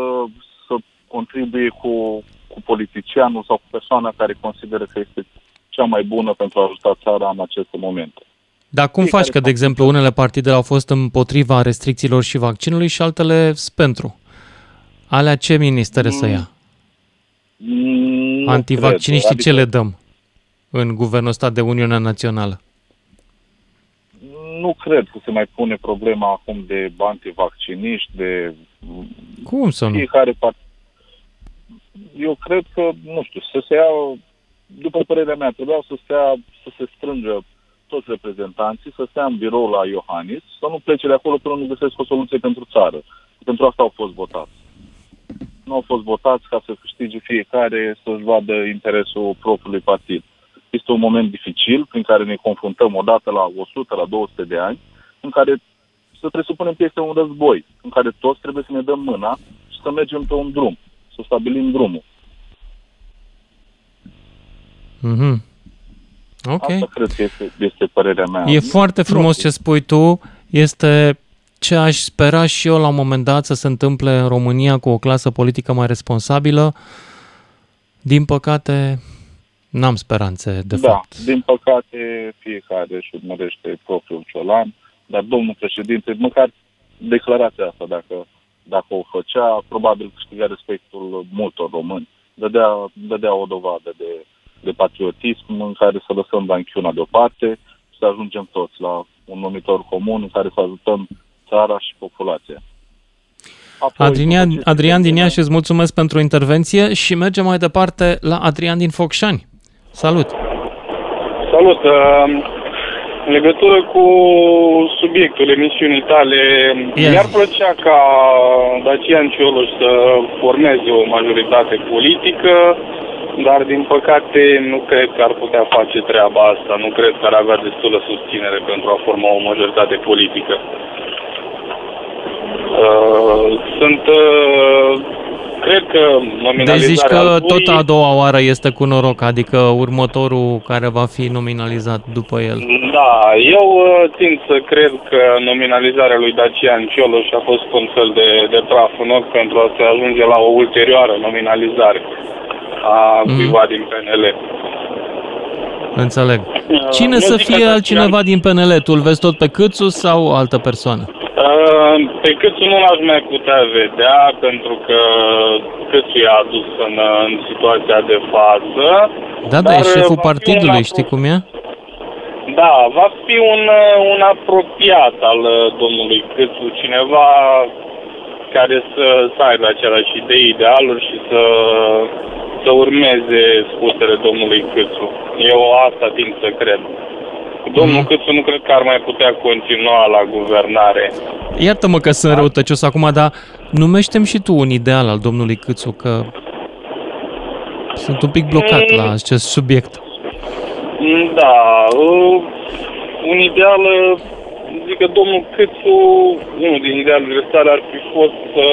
să contribuie cu, cu politicianul sau cu persoana care consideră că este cea mai bună pentru a ajuta țara în aceste momente. Dar cum Fiecare faci că, de exemplu, unele partide au fost împotriva restricțiilor și vaccinului și altele sunt pentru? Alea ce ministere să ia? Mm, nu Antivacciniștii cred. ce le dăm în guvernul ăsta de Uniunea Națională? Nu cred că se mai pune problema acum de antivacciniști, de Cum să nu? fiecare part... Eu cred că, nu știu, să se ia, după părerea mea, trebuiau să se, ia, să se strângă toți reprezentanții, să stea în birou la Iohannis, să nu plece de acolo până nu găsesc o soluție pentru țară. Pentru asta au fost votați. Nu au fost votați ca să câștige fiecare să-și vadă interesul propriului partid. Este un moment dificil prin care ne confruntăm odată la 100, la 200 de ani, în care să presupunem că este un război, în care toți trebuie să ne dăm mâna și să mergem pe un drum, să stabilim drumul. Mhm. Ok. Asta cred că este, este părerea mea. E foarte frumos ce spui tu. Este ce aș spera și eu la un moment dat să se întâmple în România cu o clasă politică mai responsabilă. Din păcate, n-am speranțe, de da, fapt. din păcate fiecare își urmărește propriul ciolan, dar domnul președinte, măcar declarația asta, dacă, dacă o făcea, probabil câștiga respectul multor români. Dădea, dădea o dovadă de, de patriotism în care să lăsăm ranchiuna deoparte și să ajungem toți la un numitor comun în care să ajutăm țara și populația. Apoi, Adrian, după ce- Adrian din Iași, îți mulțumesc pentru intervenție și mergem mai departe la Adrian din Focșani. Salut! Salut! uh, În legătură cu subiectul emisiunii tale, Yes. mi-ar plăcea ca Dacian Cioloș să formeze o majoritate politică, dar din păcate nu cred că ar putea face treaba asta. Nu cred că ar avea destulă susținere pentru a forma o majoritate politică. Uh, Sunt, uh, cred că Deci nominalizarea zici că lui... tot a doua oară este cu noroc, adică următorul care va fi nominalizat după el. Da, eu uh, țin să cred că nominalizarea lui Dacian Cioloș a fost un fel de, de praf în ochi pentru a se ajunge la o ulterioară nominalizare a Mhm. cuiva din PNL. Înțeleg. Cine nu să zic că fie Dacian- altcineva din PNL? Tu îl vezi tot pe Câțu sau altă persoană? Uh, Pe câțu nu l-aș mai putea vedea pentru că câțu i-a adus în, în situația de față. Da, da, e Dar, șeful va fi partidului, un știi cum e? Da, va fi un, uh, un apropiat al uh, domnului Câțu, cineva care să, să aibă aceleași idei, idealuri și să, să urmeze spusele domnului Câțu. Eu asta timp să cred. Domnul mm. Câțu nu cred că ar mai putea continua la guvernare. Iartă-mă că sunt răutăcios acum, dar numește și tu un ideal al domnului Câțu, că sunt un pic blocat mm. la acest subiect. Da, uh, un ideal, uh, zic că domnul Câțu, unul din idealurile sale ar fi fost să,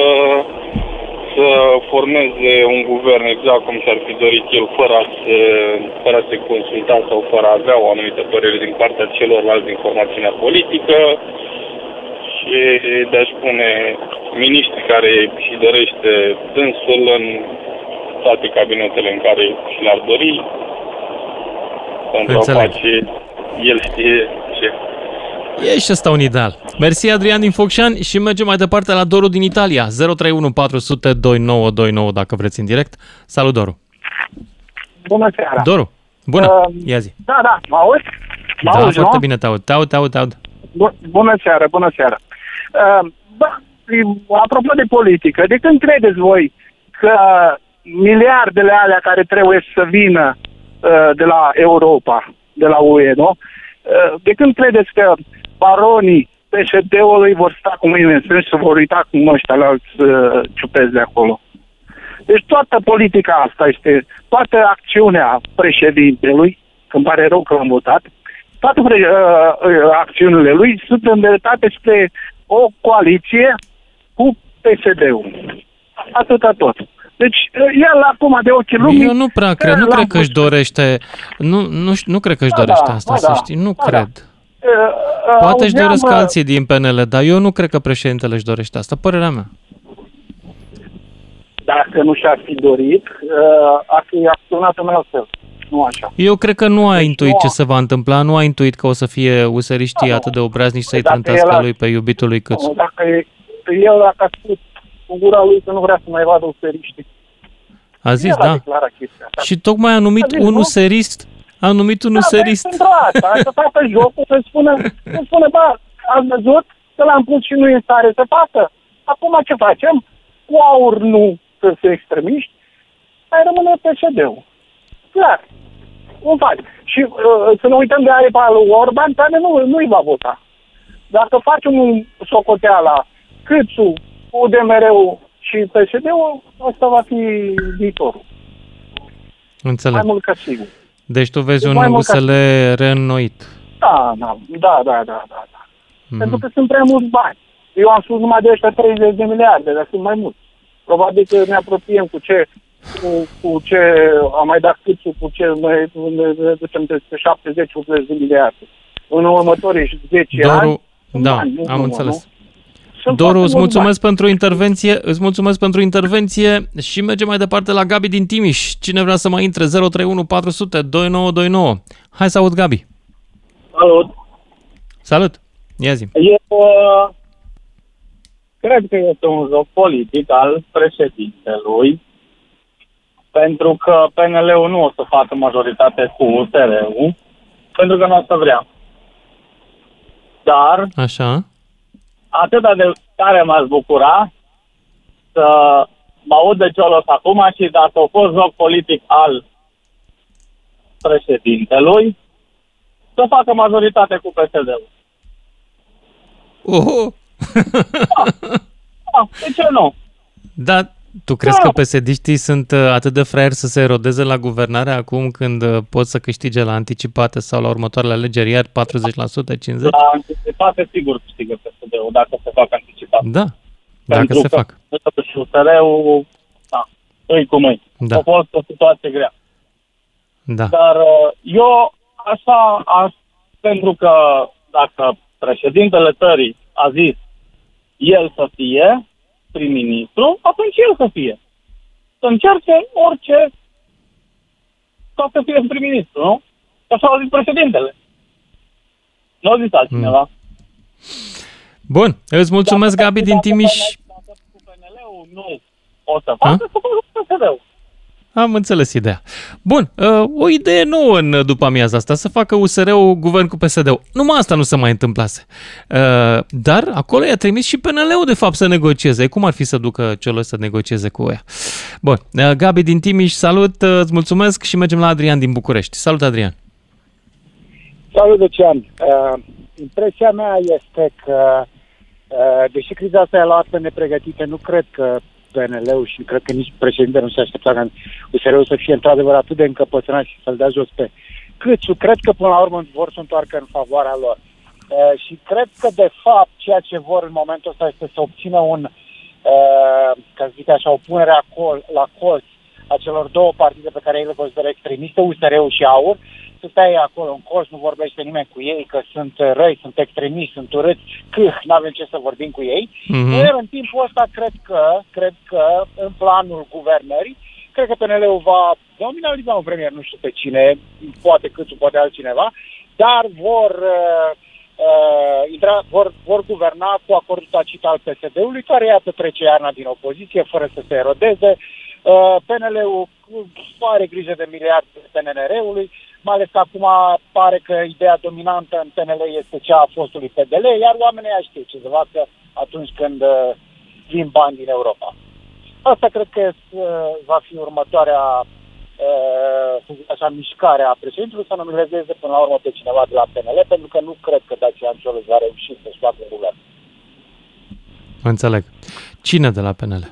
să formeze un guvern exact cum și-ar fi dorit el, fără a, se, fără a se consulta sau fără a avea o anumită părere din partea celorlalți din formațiunea politică și de a-și pune miniștri care și dorește dânsul în toate cabinetele în care și le-ar dori pentru Înțeleg. a face el știe ce. E și ăsta un ideal. Mersi Adrian din Focșani și mergem mai departe la Doru din Italia. 031 400 2929 dacă vreți în direct. Salut Doru! Bună seara! Doru, bună! Uh, Ia zi! Da, da, mă auzi? Mă da, auzi, foarte nu? bine te aud. Te aud, te aud, te aud. Bună seara, bună seara! Uh, da, apropo de politică, de când credeți voi că miliardele alea care trebuie să vină uh, de la Europa, de la UE, nu? Uh, de când credeți că baronii PSD-ului vor sta cu mâinile în strâns și vor uita cum ăștia la alți uh, ciupezi de acolo? Deci toată politica asta este, toată acțiunea președintelui, îmi pare rău că l-am votat, toate uh, uh, acțiunile lui sunt îndreptate spre o coaliție cu PSD-ul. Atâta tot. Deci el acum de ochii lumii... Eu nu prea cred, nu cred că își dorește, nu, nu, nu cred că își da, dorește da, asta, da, să știi, nu da, cred. Da. Poate își doresc uh, alții din PNL, dar eu nu cred că președintele își dorește asta, părerea mea. Dacă nu și-ar fi dorit, ar fi acționat în altfel. Nu așa. Eu cred că nu a deci intuit nu ce se va întâmpla, nu a intuit că o să fie useriștii da, atât de obraznici să-i trântească lui pe iubitul lui Câțu. Dacă el, dacă a spus cu gura lui că nu vrea să mai vadă useriștii. A zis, da. Și tocmai a numit a un userist, a numit un da, userist. Pentru asta, să facă jocul, să spună, să spună, bă, ați văzut că l-am pus și nu e în stare să facă. Acum ce facem? Cu aur nu să se extremiști, mai rămâne PSD-ul. Clar. Un faci. Și uh, să ne uităm de aripa lui Orban, care nu, nu-i va vota. Dacă facem un socoteala, Câțu, UDMR-ul și PSD-ul, asta va fi viitorul. Înțeleg. Mai mult ca sigur. Deci tu vezi deci un USL reînnoit. Da, da, da, da, da, da. da. Mm-hmm. Pentru că sunt prea mulți bani. Eu am spus numai de ăștia 30 de miliarde, dar sunt mai mulți. Probabil că ne apropiem cu ce cu, cu ce am mai dat câțul, cu ce ne, ne ducem de 70-80 de miliarde. În următorii 10 Doru, ani... Da, bani, am înțeles. Nu? Doru, îți mulțumesc pentru intervenție, îți mulțumesc pentru intervenție și mergem mai departe la Gabi din Timiș. Cine vrea să mai intre? 031 400 2929. Hai să aud Gabi. Salut. Salut. Ia zi. Eu uh, cred că este un joc politic al președintelui pentru că PNL-ul nu o să facă majoritate cu USR-ul pentru că nu o să vrea. Dar Așa atât de tare m-aș bucura să mă aud de Ciolos acum și dacă a fost joc politic al președintelui, să facă majoritate cu PSD-ul. Oho! da. da, de ce nu? Da, tu crezi da. că psd sunt uh, atât de fraieri să se erodeze la guvernare acum când uh, pot să câștige la anticipate sau la următoarele alegeri iar 40%, 50%? La anticipate sigur câștigă PSD-ul dacă se fac anticipat. Da, dacă Pentru se că fac. Și USR-ul, da, îi cum îi. Da. A fost o situație grea. Da. Dar uh, eu așa, aș, pentru că dacă președintele țării a zis el să fie, prim-ministru, atunci el să fie. Să încerce orice ca să fie prim-ministru, nu? Așa a zis președintele. Nu a zis altcineva. Mm. Bun, îți mulțumesc, dacă Gabi din Timiș. Dacă cu PNL-ul nu o să facă, să facă cu PSD-ul. Am înțeles ideea. Bun, uh, o idee nouă în după amiaza asta, să facă USR-ul guvern cu PSD-ul. Numai asta nu se mai întâmplase. Uh, dar acolo i-a trimis și PNL-ul de fapt să negocieze. Cum ar fi să ducă celor să negocieze cu ea? Bun, uh, Gabi din Timiș, salut, îți mulțumesc și mergem la Adrian din București. Salut, Adrian! Salut, Lucian. Uh, impresia mea este că, uh, deși criza asta e luat pe nepregătite, nu cred că PNL-ul și cred că nici președintele nu se aștepta ca USR-ul să fie într-adevăr atât de încăpățânat și să-l dea jos pe Câțu. Cred că până la urmă vor să întoarcă în favoarea lor. Uh, și cred că, de fapt, ceea ce vor în momentul ăsta este să obțină un, uh, ca să zic așa, o punere acolo, la colț a celor două partide pe care ei le consideră extremiste, USR-ul și AUR, să stai acolo în colț, nu vorbește nimeni cu ei, că sunt răi, sunt extremiști, sunt urâți, că nu avem ce să vorbim cu ei. Mm-hmm. Iar în timpul ăsta cred că, cred că în planul guvernării, cred că PNL-ul va nominaliza un premier, nu știu pe cine, poate cât poate altcineva, dar vor uh, uh, intra, vor, vor guverna cu acordul tacit al PSD-ului, care iată trece iarna din opoziție fără să se erodeze. Uh, PNL-ul are grijă de miliarde PNR-ului, mai ales că acum pare că ideea dominantă în PNL este cea a fostului PDL, iar oamenii ăia știu ce să facă atunci când uh, vin bani din Europa. Asta cred că uh, va fi următoarea uh, să zic așa, mișcare a președintelui să nominalizeze până la urmă pe cineva de la PNL, pentru că nu cred că Dacian Cioloș va reuși să-și facă un guvern. Înțeleg. Cine de la PNL?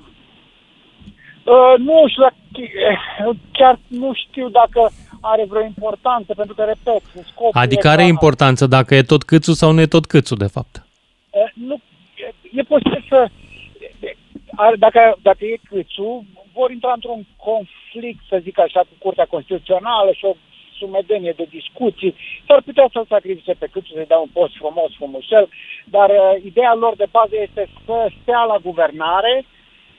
Uh, nu știu, dacă, chiar nu știu dacă are vreo importanță, pentru că, repet, scopul Adică are importanță dacă e tot câțu sau nu e tot câțu, de fapt. Uh, nu, e, e posibil să... Are, dacă, dacă e câțu, vor intra într-un conflict, să zic așa, cu Curtea Constituțională și o sumedenie de discuții. S-ar putea să-l sacrifice pe câțu, să-i dea un post frumos, frumușel, dar uh, ideea lor de bază este să stea la guvernare,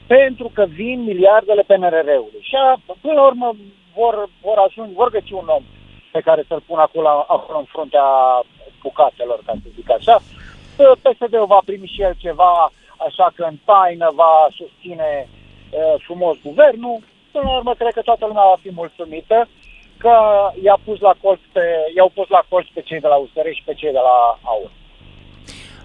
pentru că vin miliardele PNRR-ului. Și a, până la urmă vor, vor ajunge, vor găsi un om pe care să-l pun acolo, acolo în fruntea bucatelor, ca să zic așa. PSD-ul va primi și el ceva, așa că în taină va susține uh, frumos guvernul. Până la urmă, cred că toată lumea va fi mulțumită că i-a pus la colț pe, i-au pus la colț pe cei de la USR și pe cei de la AUR.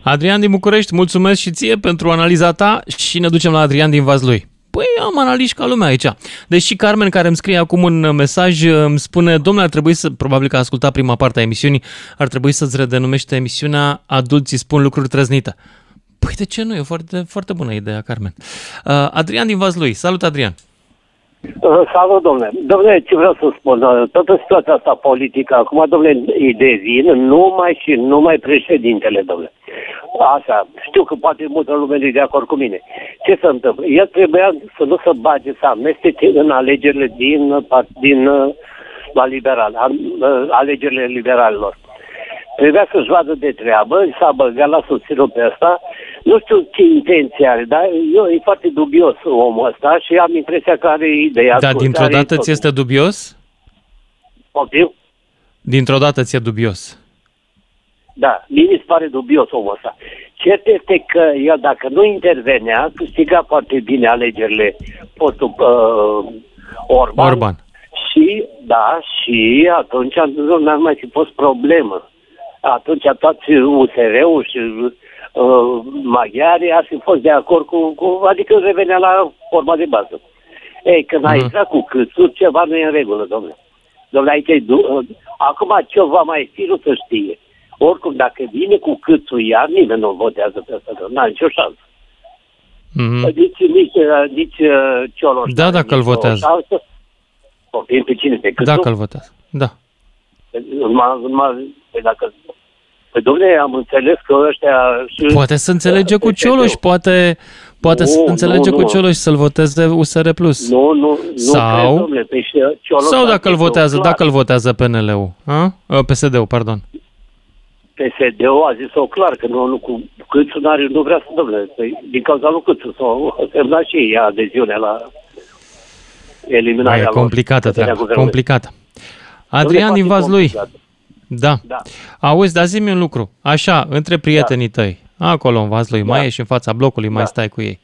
Adrian din București, mulțumesc și ție pentru analiza ta și ne ducem la Adrian din Vazlui. Păi am analiști ca lumea aici. Deși Carmen, care îmi scrie acum un mesaj, îmi spune, domnule, ar trebui să, probabil că a ascultat prima parte a emisiunii, ar trebui să-ți redenumește emisiunea Adulții spun lucruri trăznite. Păi de ce nu? E foarte, foarte bună ideea, Carmen. Uh, Adrian din Vazlui. Salut, Adrian! Uh, salut, domnule. Domnule, ce vreau să spun, uh, toată situația asta politică, acum, domnule, îi devin numai și numai președintele, domnule. Așa, știu că poate multă lume nu de acord cu mine. Ce se întâmplă? El trebuia să nu se bage, să amestece în alegerile din, din la liberal, alegerile liberalilor. Trebuia să-și vadă de treabă, s-a băgat la susținut pe asta. Nu știu ce intenție are, dar eu e foarte dubios omul ăsta și am impresia că are ideea. Dar dintr-o dată ți este dubios? Poftim? Dintr-o dată ți-e dubios. Da, mie mi se pare dubios omul ăsta. Cert este că el, dacă nu intervenea, câștiga foarte bine alegerile postul uh, Orban. Orban. Și, da, și atunci nu ar mai fi fost problemă. Atunci toți USR-ul și uh, maghiarii ar fi fost de acord cu, cu, adică revenea la forma de bază. Ei, când mm. a intrat cu câțuri, ceva nu e în regulă, domnule. Domnule, aici e, uh, acum ce va mai fi, nu se știe. Oricum, dacă vine cu câțul iar, nimeni nu votează pe asta, n-are nicio șansă. Mm-hmm. Nici, nici, uh, nici uh, Cioloș. Da, dacă îl votează. Șansă. pe cine? Pe câțul? Dacă îl votează, da. Numai, numai, păi dacă Păi, domnule, am înțeles că ăștia... Poate să înțelege cu Cioloș, poate, poate nu, să înțelege nu, cu Cioloș să-l voteze USR+. Nu, nu, nu sau, cred, domnule, pe Cioloș sau dacă îl votează, dacă îl votează PNL-ul, a? PSD-ul, pardon. PSD-ul a zis-o clar, că nu, nu cu Câțu n-are, nu vrea să, domnule, păi, din cauza lui Câțu s-au semnat și ei adeziunea la eliminarea Mai e complicată, treaba, complicată. Adrian din Vazlui. Complicat. Da. da. Auzi, dar zi un lucru. Așa, între prietenii da. tăi, acolo în Vaslui, da. mai ești în fața blocului, da. mai stai cu ei.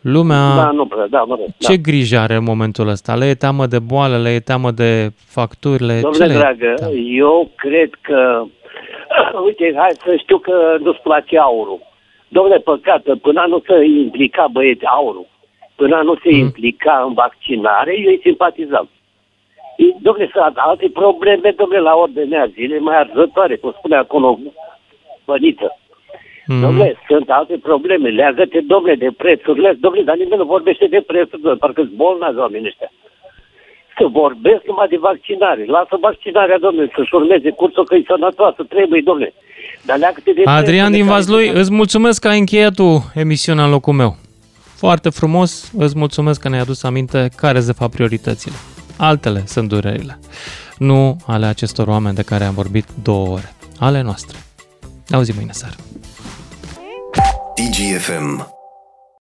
Lumea, da, nu prea, da, mă rog, ce da. grijă are în momentul ăsta? Le e teamă de boală, le e teamă de facturile? Domnule ce dragă, teamă? eu cred că, uite, hai să știu că nu-ți place aurul. Domnule, păcat, până nu se implica băieți aurul, până nu se mm. implica în vaccinare, eu îi simpatizam. Domnule, sunt alte probleme, domnule, la ordinea zilei mai arzătoare, cum spune acolo Băniță. Mm. Domnule, sunt alte probleme. Leagă-te, domnule, de prețurile. Domnule, dar nimeni nu vorbește de prețuri, domnule, parcă sunt bolnavi oamenii ăștia. Să vorbesc numai de vaccinare. Lasă vaccinarea, domnule, să-și urmeze cursul că e sănătoasă. Trebuie, domnule. Dar leagă-te de Adrian din Vazlui, îți mulțumesc că ai încheiat tu emisiunea în locul meu. Foarte frumos, îți mulțumesc că ne-ai adus aminte care sunt de fapt prioritățile. Altele sunt durerile, nu ale acestor oameni de care am vorbit două ore, ale noastre. Ne auzim mâine seară. DGFM